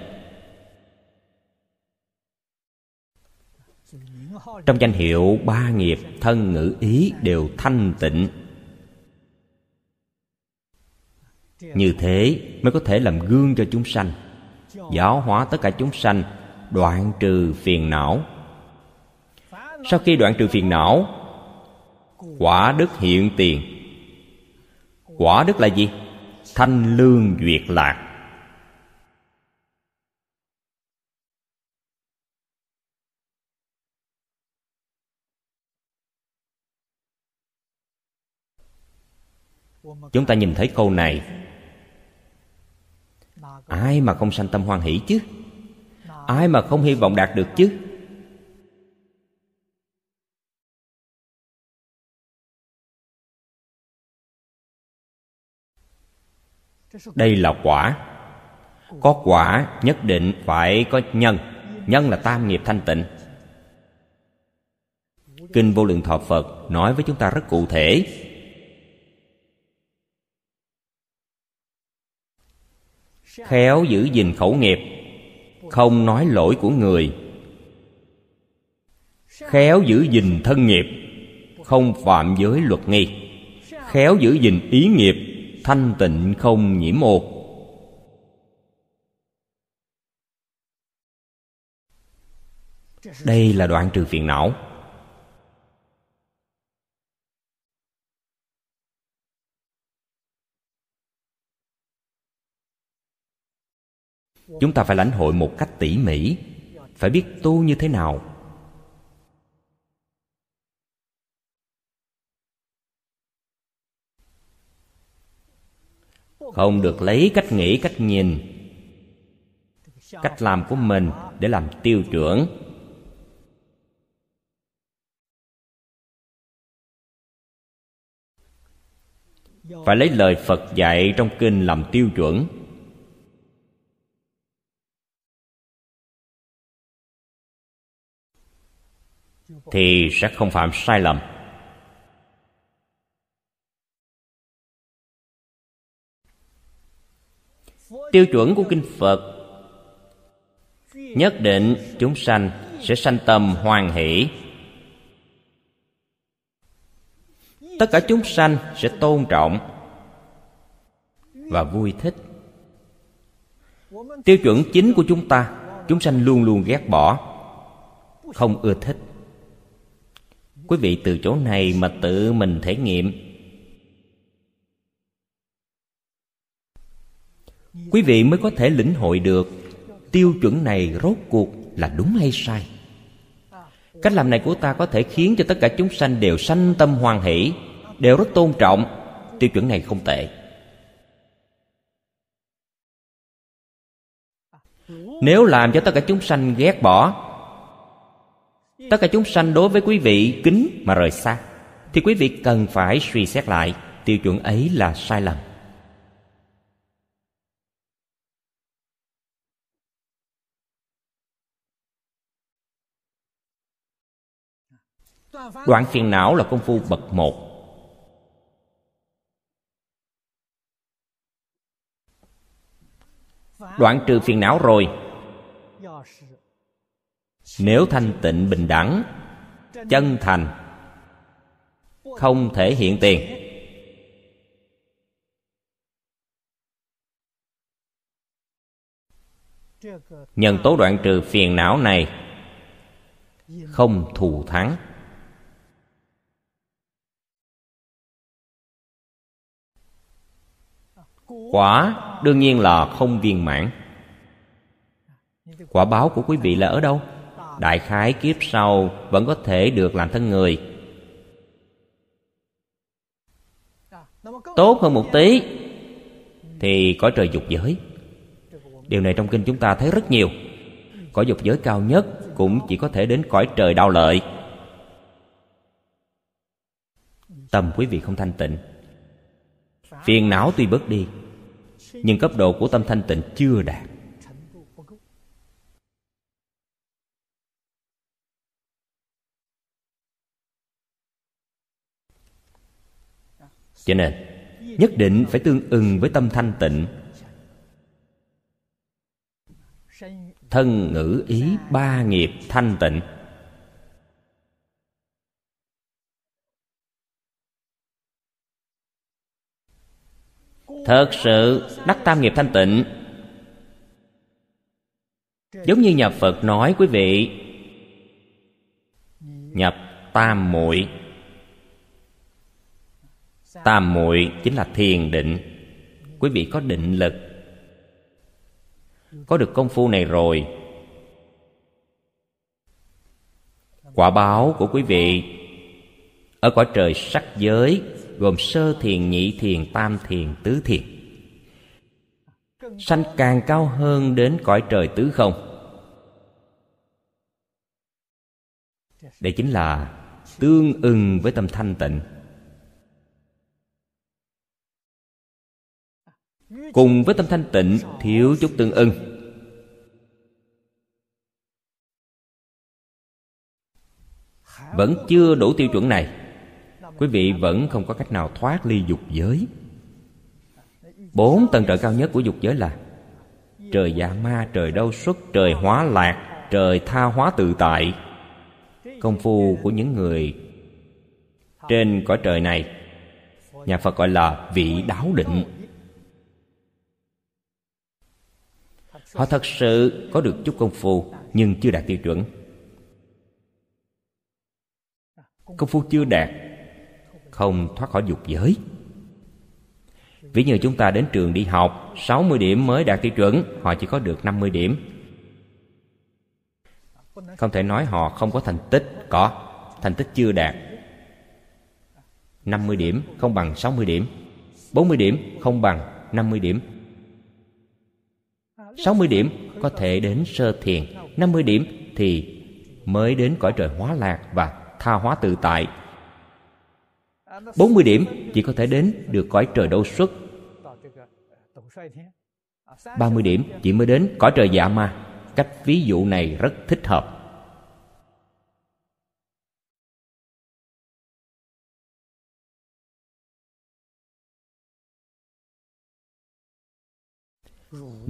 Trong danh hiệu ba nghiệp, thân ngữ ý đều thanh tịnh. Như thế mới có thể làm gương cho chúng sanh, giáo hóa tất cả chúng sanh, đoạn trừ phiền não. Sau khi đoạn trừ phiền não, quả đức hiện tiền. Quả đức là gì? Thanh lương duyệt lạc. Chúng ta nhìn thấy câu này. Ai mà không sanh tâm hoan hỷ chứ? Ai mà không hy vọng đạt được chứ? Đây là quả. Có quả nhất định phải có nhân. Nhân là tam nghiệp thanh tịnh. Kinh vô lượng thọ phật nói với chúng ta rất cụ thể. Khéo giữ gìn khẩu nghiệp, không nói lỗi của người. Khéo giữ gìn thân nghiệp, không phạm giới luật nghi. Khéo giữ gìn ý nghiệp, thanh tịnh không nhiễm ô. Đây là đoạn trừ phiền não. Chúng ta phải lãnh hội một cách tỉ mỉ. Phải biết tu như thế nào. Không được lấy cách nghĩ, cách nhìn, cách làm của mình để làm tiêu chuẩn. Phải lấy lời phật dạy trong kinh làm tiêu chuẩn. Thì sẽ không phạm sai lầm. Tiêu chuẩn của kinh phật nhất định chúng sanh sẽ sanh tâm hoan hỷ. Tất cả chúng sanh sẽ tôn trọng và vui thích. Tiêu chuẩn chính của chúng ta, chúng sanh luôn luôn ghét bỏ, không ưa thích quý vị từ chỗ này mà tự mình thể nghiệm. Quý vị mới có thể lĩnh hội được tiêu chuẩn này rốt cuộc là đúng hay sai. Cách làm này của ta có thể khiến cho tất cả chúng sanh đều sanh tâm hoan hỷ, đều rất tôn trọng. Tiêu chuẩn này không tệ. Nếu làm cho tất cả chúng sanh ghét bỏ tất cả chúng sanh đối với quý vị kính mà rời xa, thì quý vị cần phải suy xét lại tiêu chuẩn ấy là sai lầm. Đoạn phiền não là công phu bậc một. Đoạn trừ phiền não rồi nếu thanh tịnh bình đẳng, chân thành, không thể hiện tiền. Nhân tố đoạn trừ phiền não này không thù thắng. Quả đương nhiên là không viên mãn. Quả báo của quý vị là ở đâu? Đại khái kiếp sau vẫn có thể được làm thân người. Tốt hơn một tí thì có trời dục giới. Điều này trong kinh chúng ta thấy rất nhiều. Cõi dục giới cao nhất cũng chỉ có thể đến cõi trời đau lợi. Tâm quý vị không thanh tịnh. Phiền não tuy bớt đi, nhưng cấp độ của tâm thanh tịnh chưa đạt. Cho nên, nhất định phải tương ưng với tâm thanh tịnh. Thân ngữ ý ba nghiệp thanh tịnh. Thật sự đắc tam nghiệp thanh tịnh. Giống như nhà phật nói quý vị, nhập tam muội tam muội chính là thiền định. Quý vị có định lực, có được công phu này rồi. Quả báo của quý vị, ở cõi trời sắc giới, gồm sơ thiền, nhị thiền, tam thiền, tứ thiền. Sanh càng cao hơn đến cõi trời tứ không? Đây chính là tương ưng với tâm thanh tịnh. Cùng với tâm thanh tịnh, thiếu chút tương ưng. Vẫn chưa đủ tiêu chuẩn này, quý vị vẫn không có cách nào thoát ly dục giới. Bốn tầng trời cao nhất của dục giới là trời dạ ma, trời đau xuất trời hóa lạc, trời tha hóa tự tại. Công phu của những người trên cõi trời này, nhà phật gọi là vị đáo định. Họ thật sự có được chút công phu nhưng chưa đạt tiêu chuẩn. Công phu chưa đạt không thoát khỏi dục giới. Ví như chúng ta đến trường đi học 60 điểm mới đạt tiêu chuẩn Họ chỉ có được 50 điểm. Không thể nói họ không có thành tích Có, thành tích chưa đạt. 50 điểm không bằng 60 điểm 40 điểm không bằng 50 điểm. 60 điểm có thể đến sơ thiền 50 điểm thì mới đến cõi trời hóa lạc và tha hóa tự tại. 40 điểm chỉ có thể đến được cõi trời đâu xuất. 30 điểm chỉ mới đến cõi trời dạ ma. Cách ví dụ này rất thích hợp.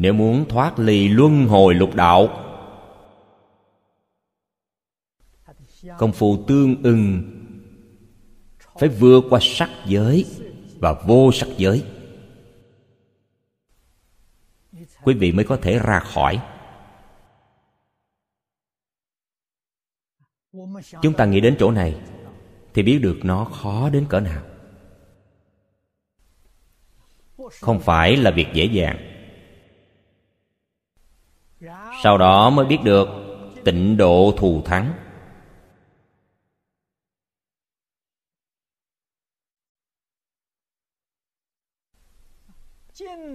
Nếu muốn thoát ly luân hồi lục đạo. Công phu tương ưng phải vượt qua sắc giới và vô sắc giới. Quý vị mới có thể ra khỏi. Chúng ta nghĩ đến chỗ này thì biết được nó khó đến cỡ nào. Không phải là việc dễ dàng sau đó mới biết được tịnh độ thù thắng.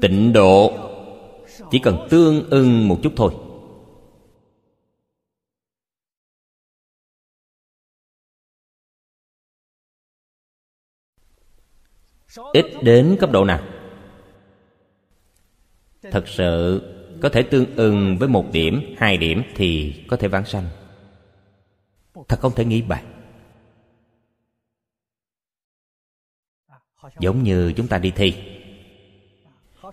Tịnh độ chỉ cần tương ưng một chút thôi. Ít đến cấp độ nào? Thật sự có thể tương ưng với một điểm, hai điểm thì có thể vãng sanh. Thật không thể nghĩ bậy giống như chúng ta đi thi.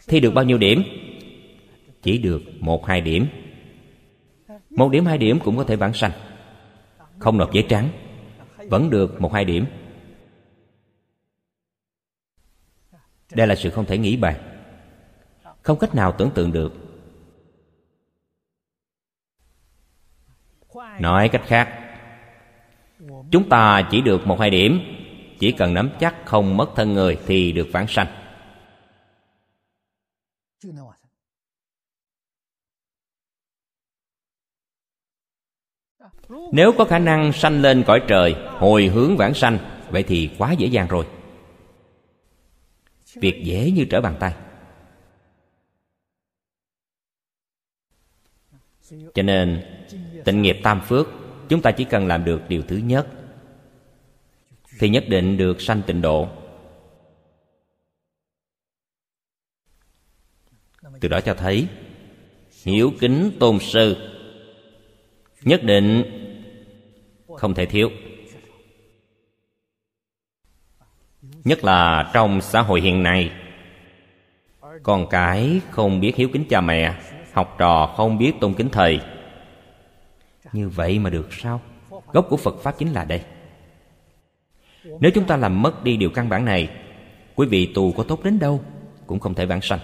Thi được bao nhiêu điểm? Chỉ được một, hai điểm. Một điểm, hai điểm cũng có thể vãng sanh. Không nộp giấy trắng, vẫn được một, hai điểm. Đây là sự không thể nghĩ bàn. Không cách nào tưởng tượng được nói cách khác, chúng ta chỉ được một hai điểm. Chỉ cần nắm chắc không mất thân người thì được vãng sanh. Nếu có khả năng sanh lên cõi trời, hồi hướng vãng sanh, vậy thì quá dễ dàng rồi. Việc dễ như trở bàn tay. Cho nên tịnh nghiệp tam phước, chúng ta chỉ cần làm được điều thứ nhất. Thì nhất định được sanh tịnh độ. Từ đó cho thấy hiểu kính tôn sư nhất định không thể thiếu. Nhất là trong xã hội hiện nay, con cái không biết hiếu kính cha mẹ, học trò không biết tôn kính thầy như vậy mà được sao? Gốc của phật pháp chính là đây. Nếu chúng ta làm mất đi điều căn bản này, quý vị tù có tốt đến đâu cũng không thể vãng sanh.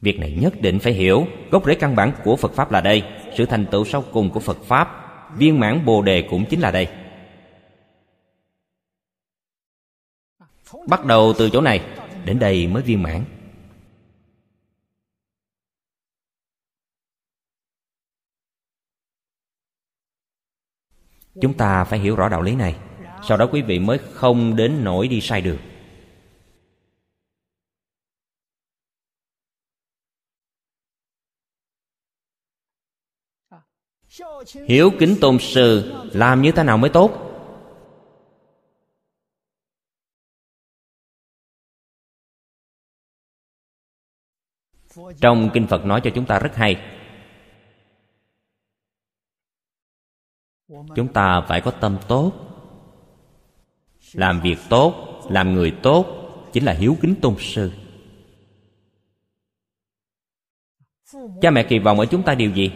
Việc này nhất định phải hiểu. Gốc rễ căn bản của phật pháp là đây. Sự thành tựu sau cùng của phật pháp, viên mãn bồ đề cũng chính là đây. Bắt đầu từ chỗ này, đến đây mới viên mãn. Chúng ta phải hiểu rõ đạo lý này. Sau đó quý vị mới không đến nỗi đi sai đường. Hiếu kính tôn sư, làm như thế nào mới tốt? Trong kinh phật nói cho chúng ta rất hay chúng ta phải có tâm tốt. Làm việc tốt, làm người tốt chính là hiếu kính tôn sư. Cha mẹ kỳ vọng ở chúng ta điều gì?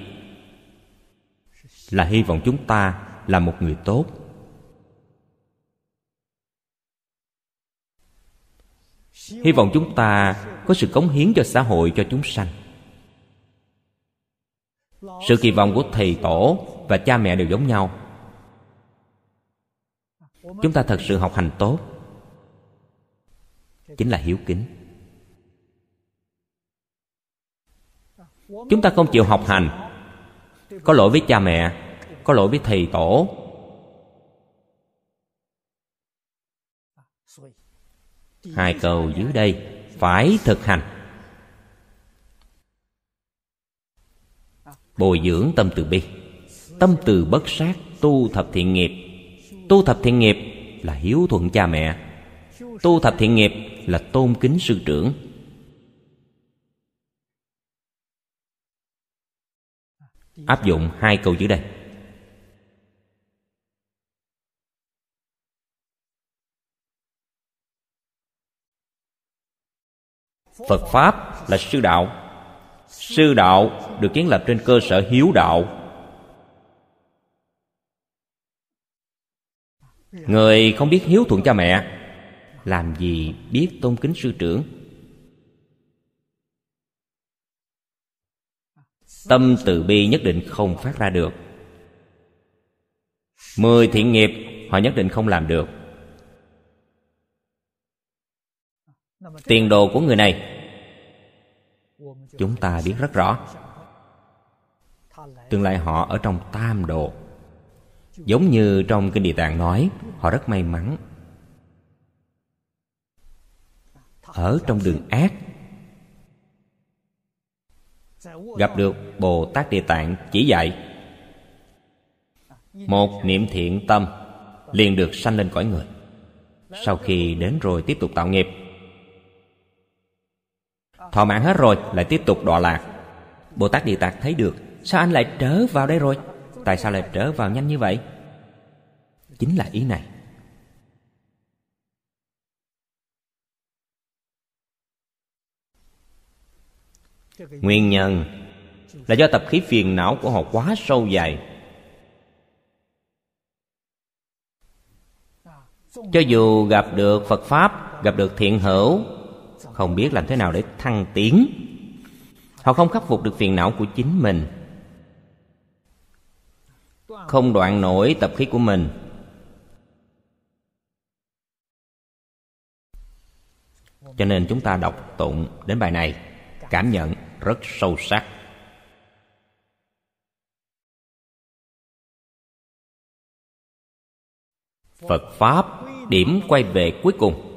Là hy vọng chúng ta là một người tốt. Hy vọng chúng ta có sự cống hiến cho xã hội, cho chúng sanh. Sự kỳ vọng của thầy tổ và cha mẹ đều giống nhau. Chúng ta thật sự học hành tốt. Chính là hiếu kính. Chúng ta không chịu học hành. Có lỗi với cha mẹ, có lỗi với thầy tổ. Hai cầu dưới đây, phải thực hành. Bồi dưỡng tâm từ bi tâm từ bất sát tu thập thiện nghiệp. Tu thập thiện nghiệp là hiếu thuận cha mẹ. Tu thập thiện nghiệp là tôn kính sư trưởng. Áp dụng hai câu dưới đây. Phật pháp là sư đạo. Sư đạo được kiến lập trên cơ sở hiếu đạo. Người không biết hiếu thuận cha mẹ, làm gì biết tôn kính sư trưởng? Tâm từ bi nhất định không phát ra được. Mười thiện nghiệp, họ nhất định không làm được. Tiền đồ của người này, chúng ta biết rất rõ. Tương lai họ ở trong tam đồ giống như trong kinh địa tạng nói, họ rất may mắn. Ở trong đường ác, gặp được bồ tát địa tạng chỉ dạy, một niệm thiện tâm liền được sanh lên cõi người. Sau khi đến rồi tiếp tục tạo nghiệp, thọ mạng hết rồi, lại tiếp tục đọa lạc. Bồ tát địa tạng thấy được, sao anh lại trở vào đây rồi? Tại sao lại trở vào nhanh như vậy? Chính là ý này. Nguyên nhân là do tập khí phiền não của họ quá sâu dài. cho dù gặp được phật pháp, gặp được thiện hữu, không biết làm thế nào để thăng tiến. Họ không khắc phục được phiền não của chính mình không đoạn nổi tập khí của mình. Cho nên chúng ta đọc tụng đến bài này, cảm nhận rất sâu sắc. Phật pháp điểm quay về cuối cùng.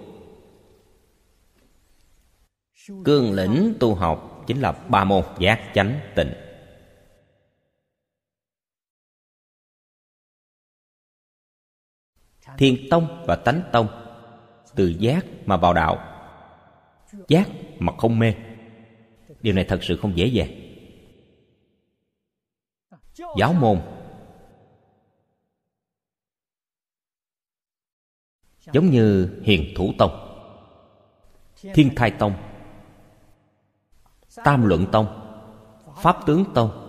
Cương lĩnh tu học chính là ba môn giác chánh tịnh. Thiên tông và tánh tông, từ giác mà vào đạo, giác mà không mê. Điều này thật sự không dễ dàng. Giáo môn. Giống như hiền thủ tông, thiên thai tông, tam luận tông, pháp tướng tông.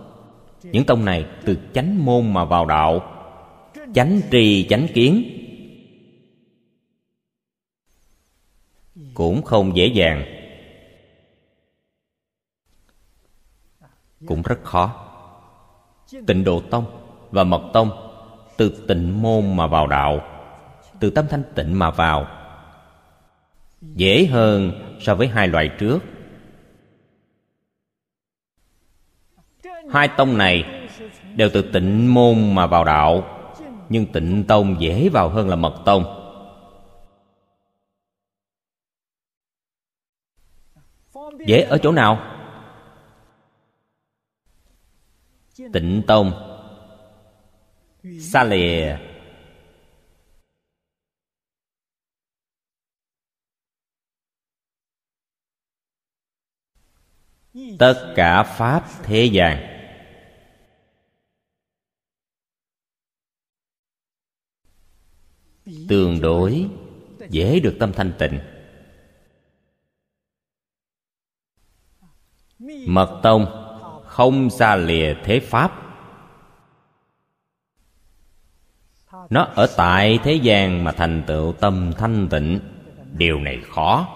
Những tông này từ chánh môn mà vào đạo, chánh trì chánh kiến cũng không dễ dàng. Cũng rất khó. Tịnh độ tông và mật tông từ tịnh môn mà vào đạo, từ tâm thanh tịnh mà vào, dễ hơn so với hai loại trước. Hai tông này đều từ tịnh môn mà vào đạo, nhưng tịnh tông dễ vào hơn là mật tông. Dễ ở chỗ nào? Tịnh tông. Xa lìa. Tất cả pháp thế gian. Tương đối, dễ được tâm thanh tịnh. Mật tông không xa lìa thế pháp. Nó ở tại thế gian mà thành tựu tâm thanh tịnh. Điều này khó.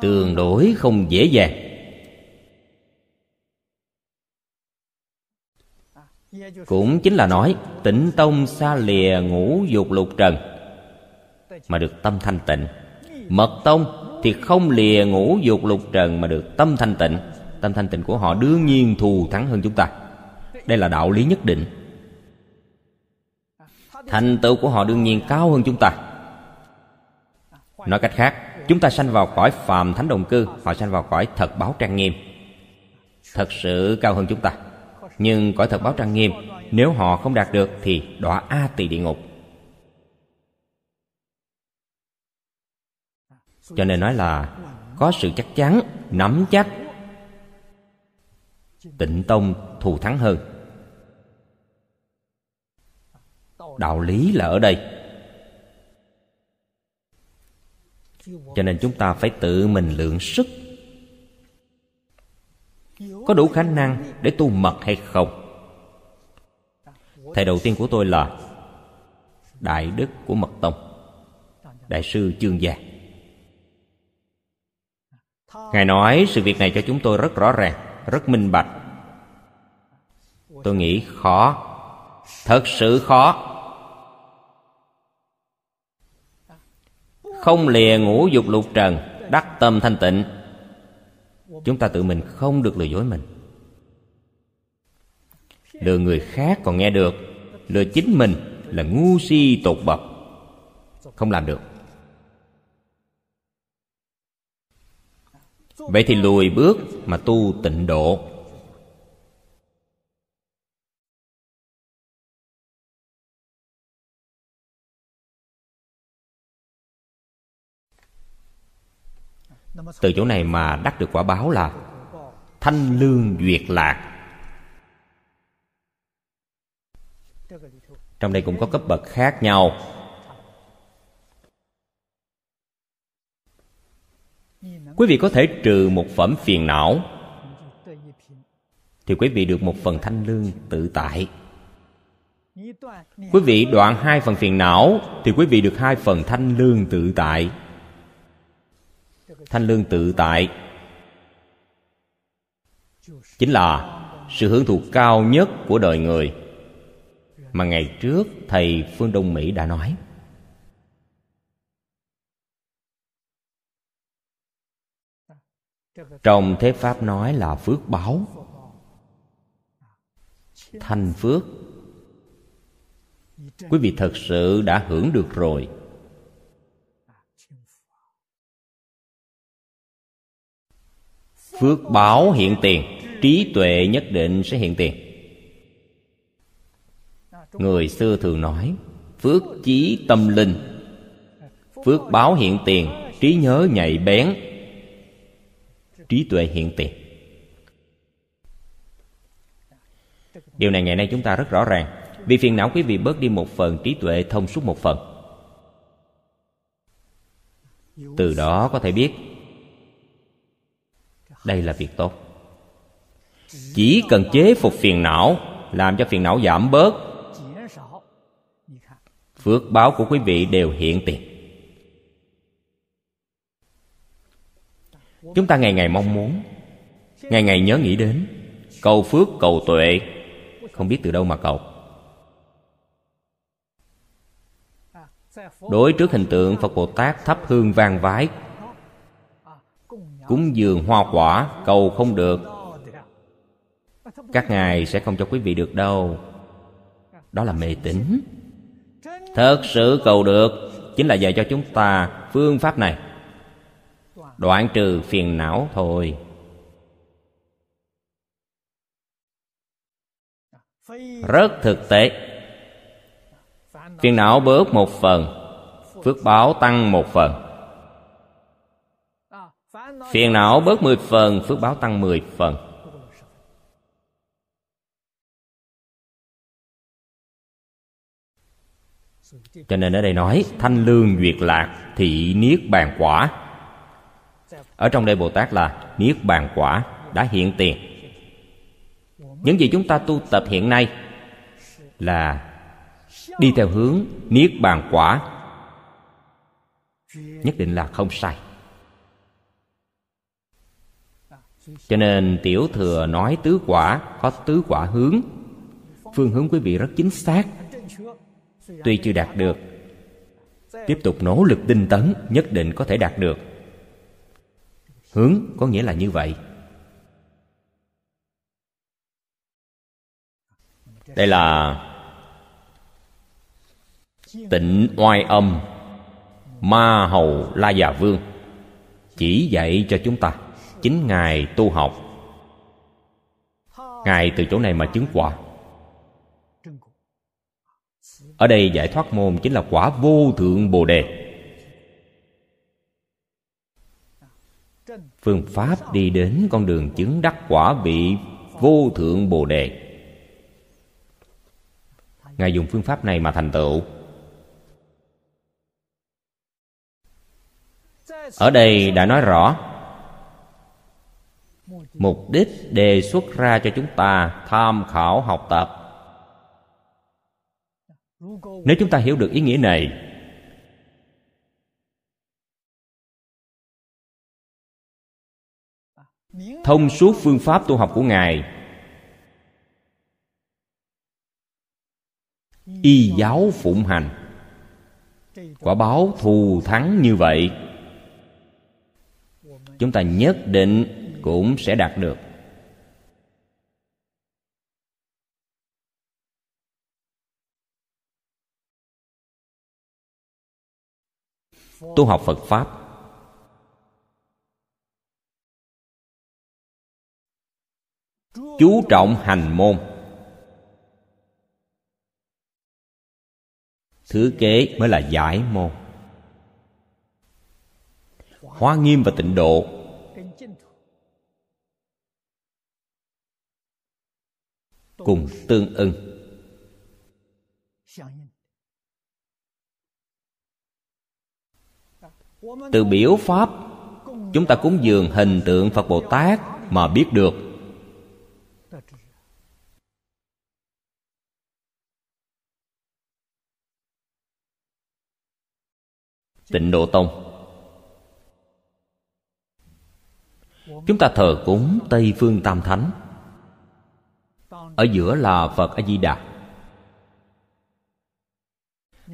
Tương đối không dễ dàng. Cũng chính là nói tịnh tông xa lìa ngũ dục lục trần mà được tâm thanh tịnh. Mật tông thì không lìa ngũ dục lục trần mà được tâm thanh tịnh. Tâm thanh tịnh của họ đương nhiên thù thắng hơn chúng ta. Đây là đạo lý nhất định. Thành tựu của họ đương nhiên cao hơn chúng ta. Nói cách khác, chúng ta sanh vào cõi phàm thánh đồng cư, họ sanh vào cõi thật báo trang nghiêm. Thật sự cao hơn chúng ta. Nhưng cõi thật báo trang nghiêm, nếu họ không đạt được thì đọa a tỳ địa ngục. Cho nên nói là có sự chắc chắn, nắm chắc. Tịnh tông thù thắng hơn. Đạo lý là ở đây. Cho nên chúng ta phải tự mình lượng sức. Có đủ khả năng để tu mật hay không? Thầy đầu tiên của tôi là đại đức của mật tông, đại sư chương gia ngài nói, sự việc này cho chúng tôi rất rõ ràng, rất minh bạch. Tôi nghĩ khó. Thật sự khó. Không lìa ngũ dục lục trần, đắc tâm thanh tịnh. Chúng ta tự mình không được lừa dối mình. Lừa người khác còn nghe được, lừa chính mình là ngu si tột bậc. Không làm được. Vậy thì lùi bước mà tu tịnh độ. Từ chỗ này mà đắc được quả báo là thanh lương duyệt lạc. Trong đây cũng có cấp bậc khác nhau. Quý vị có thể trừ một phẩm phiền não. Thì quý vị được một phần thanh lương tự tại. Quý vị đoạn hai phần phiền não, thì quý vị được hai phần thanh lương tự tại. Thanh lương tự tại chính là sự hưởng thụ cao nhất của đời người. Mà ngày trước, thầy phương đông mỹ đã nói trong thế pháp nói là phước báo. Thanh phước. Quý vị thật sự đã hưởng được rồi. Phước báo hiện tiền. Trí tuệ nhất định sẽ hiện tiền. Người xưa thường nói, phước chí tâm linh. Phước báo hiện tiền, trí nhớ nhạy bén trí tuệ hiện tiền. Điều này ngày nay chúng ta rất rõ ràng. Vì phiền não quý vị bớt đi một phần trí tuệ thông suốt một phần. Từ đó có thể biết, đây là việc tốt. Chỉ cần chế phục phiền não, làm cho phiền não giảm bớt, phước báo của quý vị đều hiện tiền. Chúng ta ngày ngày mong muốn. Ngày ngày nhớ nghĩ đến. Cầu phước, cầu tuệ. Không biết từ đâu mà cầu. Đối trước hình tượng phật bồ tát thắp hương vang vái, cúng dường hoa quả, cầu không được. Các ngài sẽ không cho quý vị được đâu. Đó là mê tín. Thật sự cầu được. Chính là dạy cho chúng ta phương pháp này đoạn trừ phiền não thôi. Rất thực tế. Phiền não bớt một phần, phước báo tăng một phần. Phiền não bớt 10 phần, Phước báo tăng 10 phần. Cho nên ở đây nói, Thanh lương duyệt lạc Thị niết bàn quả. Ở trong đây Bồ Tát là Niết bàn quả đã hiện tiền. Những gì chúng ta tu tập hiện nay Là Đi theo hướng Niết bàn quả. Nhất định là không sai. Cho nên tiểu thừa nói tứ quả, có tứ quả hướng. Phương hướng quý vị rất chính xác. Tuy chưa đạt được, tiếp tục nỗ lực tinh tấn, nhất định có thể đạt được hướng có nghĩa là như vậy. Đây là tịnh oai âm ma hầu la già vương chỉ dạy cho chúng ta chính ngài tu học. Ngài từ chỗ này mà chứng quả. Ở đây giải thoát môn chính là quả vô thượng bồ đề. Phương pháp đi đến con đường chứng đắc quả vị vô thượng bồ đề. Ngài dùng phương pháp này mà thành tựu. Ở đây đã nói rõ, mục đích đề xuất ra cho chúng ta tham khảo học tập. Nếu chúng ta hiểu được ý nghĩa này thông suốt phương pháp tu học của ngài. Y giáo phụng hành. Quả báo thù thắng như vậy, chúng ta nhất định cũng sẽ đạt được. Tu học phật pháp chú trọng hành môn. Thứ kế mới là giải môn. Hóa nghiêm và tịnh độ. Cùng tương ưng. Từ biểu pháp, chúng ta cúng dường hình tượng phật bồ tát mà biết được. Tịnh độ tông. Chúng ta thờ cúng tây phương tam thánh. Ở giữa là phật a di đà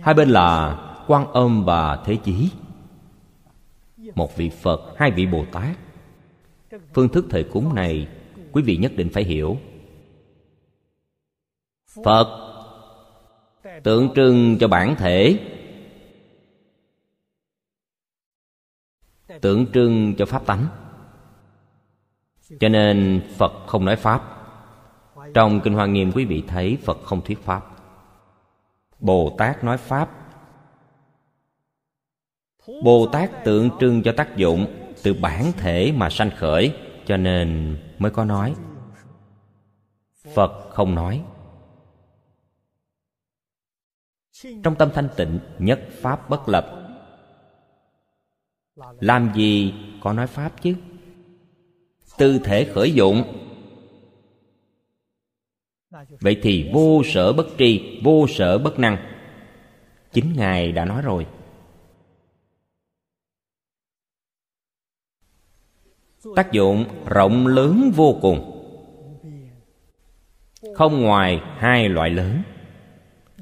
hai bên là quan âm và thế chí. Một vị phật, hai vị bồ tát. Phương thức thời cúng này quý vị nhất định phải hiểu. Phật, tượng trưng cho bản thể. Tượng trưng cho pháp tánh. Cho nên phật không nói pháp. Trong kinh hoa nghiêm quý vị thấy phật không thuyết pháp. Bồ tát nói pháp. Bồ tát tượng trưng cho tác dụng từ bản thể mà sanh khởi, cho nên mới có nói. Phật không nói. Trong tâm thanh tịnh, nhất pháp bất lập làm gì có nói pháp chứ? Tư thể khởi dụng. Vậy thì vô sở bất tri, vô sở bất năng. Chính ngài đã nói rồi. Tác dụng rộng lớn vô cùng. Không ngoài hai loại lớn.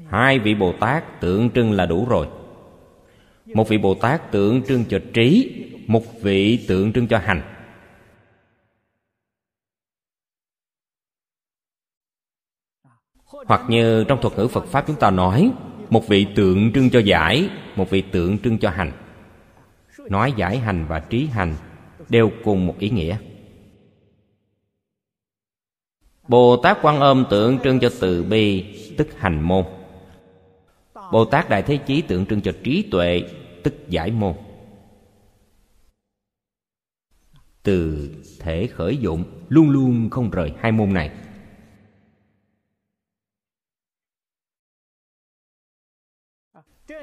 Hai vị bồ tát tượng trưng là đủ rồi một vị bồ tát tượng trưng cho trí, một vị tượng trưng cho hành. Hoặc như trong thuật ngữ phật pháp chúng ta nói, một vị tượng trưng cho giải, một vị tượng trưng cho hành. Nói giải hành và trí hành đều cùng một ý nghĩa. Bồ tát quan âm tượng trưng cho từ bi, tức hành môn. Bồ tát đại thế chí tượng trưng cho trí tuệ tức giải môn. Từ thể khởi dụng, luôn luôn không rời hai môn này.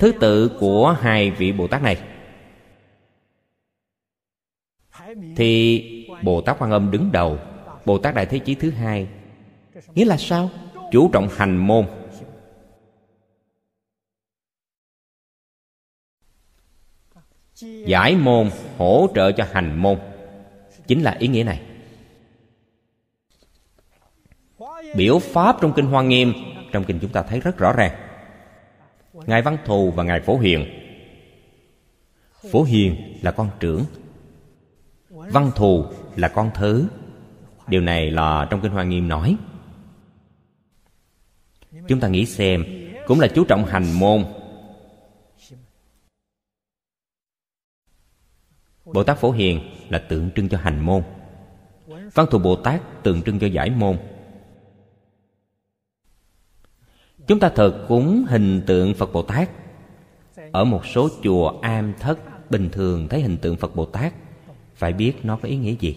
Thứ tự của hai vị bồ tát này. Thì bồ tát quan âm đứng đầu, bồ tát đại thế chí thứ hai. Nghĩa là sao? Chú trọng hành môn. Giải môn hỗ trợ cho hành môn. Chính là ý nghĩa này. Biểu pháp trong kinh hoa nghiêm, trong kinh chúng ta thấy rất rõ ràng. Ngài văn thù và ngài phổ hiền. Phổ hiền là con trưởng. Văn thù là con thứ. Điều này là trong kinh hoa nghiêm nói. Chúng ta nghĩ xem, cũng là chú trọng hành môn bồ tát phổ hiền là tượng trưng cho hành môn. Văn thù bồ tát tượng trưng cho giải môn. Chúng ta thờ cúng hình tượng phật bồ tát. Ở một số chùa am thất, bình thường thấy hình tượng phật bồ tát, phải biết nó có ý nghĩa gì?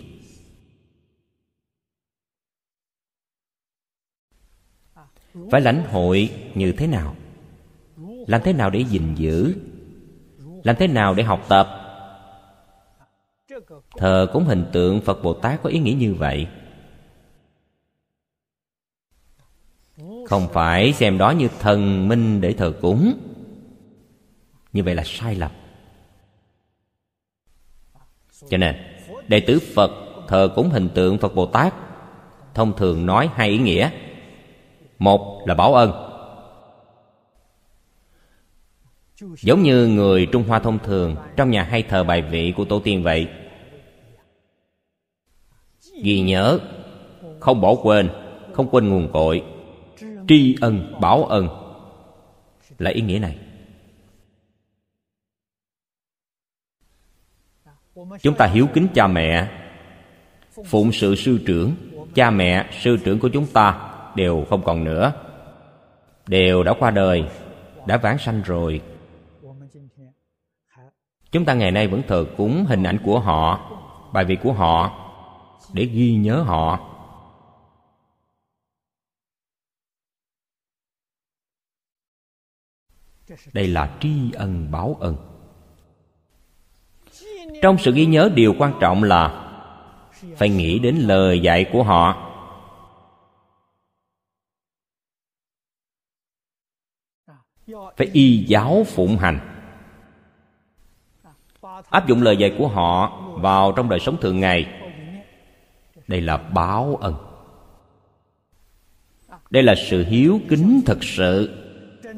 Phải lãnh hội như thế nào? Làm thế nào để gìn giữ? Làm thế nào để học tập? Thờ cúng hình tượng phật bồ tát có ý nghĩa như vậy. Không phải xem đó như thần minh để thờ cúng. Như vậy là sai lầm. Cho nên, đệ tử phật thờ cúng hình tượng phật bồ tát thông thường nói hai ý nghĩa. Một là báo ân. Giống như người trung hoa thông thường trong nhà hay thờ bài vị của tổ tiên vậy ghi nhớ. Không bỏ quên, không quên nguồn cội. Tri ân, báo ân. Là ý nghĩa này. Chúng ta hiếu kính cha mẹ. Phụng sự sư trưởng, cha mẹ, sư trưởng của chúng ta đều không còn nữa. Đều đã qua đời, đã vãng sanh rồi. Chúng ta ngày nay vẫn thờ cúng hình ảnh của họ, bài vị của họ để ghi nhớ họ. Đây là tri ân báo ân. Trong sự ghi nhớ, điều quan trọng là phải nghĩ đến lời dạy của họ. Phải y giáo phụng hành. Áp dụng lời dạy của họ vào trong đời sống thường ngày đây là báo ân. Đây là sự hiếu kính thật sự,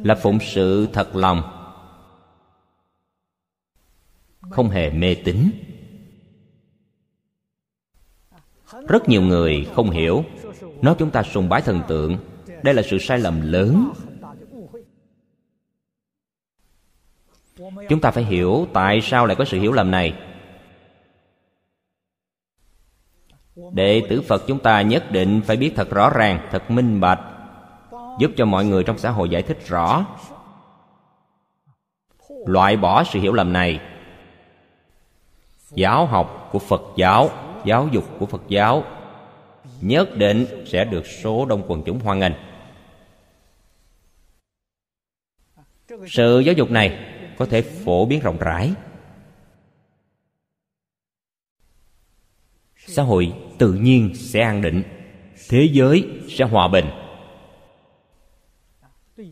là phụng sự thật lòng. Không hề mê tín. Rất nhiều người không hiểu. Nói chúng ta sùng bái thần tượng, đây là sự sai lầm lớn. Chúng ta phải hiểu tại sao lại có sự hiểu lầm này. Đệ tử phật chúng ta nhất định phải biết thật rõ ràng, thật minh bạch, giúp cho mọi người trong xã hội giải thích rõ. Loại bỏ sự hiểu lầm này. Giáo học của phật giáo giáo dục của phật giáo nhất định sẽ được số đông quần chúng hoan nghênh. Sự giáo dục này có thể phổ biến rộng rãi. Xã hội tự nhiên sẽ an định thế giới sẽ hòa bình.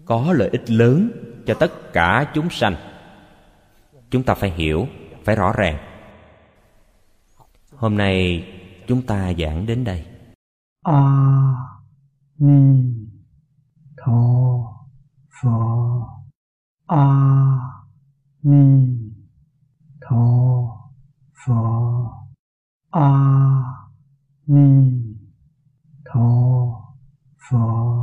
Có lợi ích lớn cho tất cả chúng sanh. Chúng ta phải hiểu phải rõ ràng. Hôm nay chúng ta giảng đến đây. A ni tho pho, a ni tho pho. 阿弥陀佛。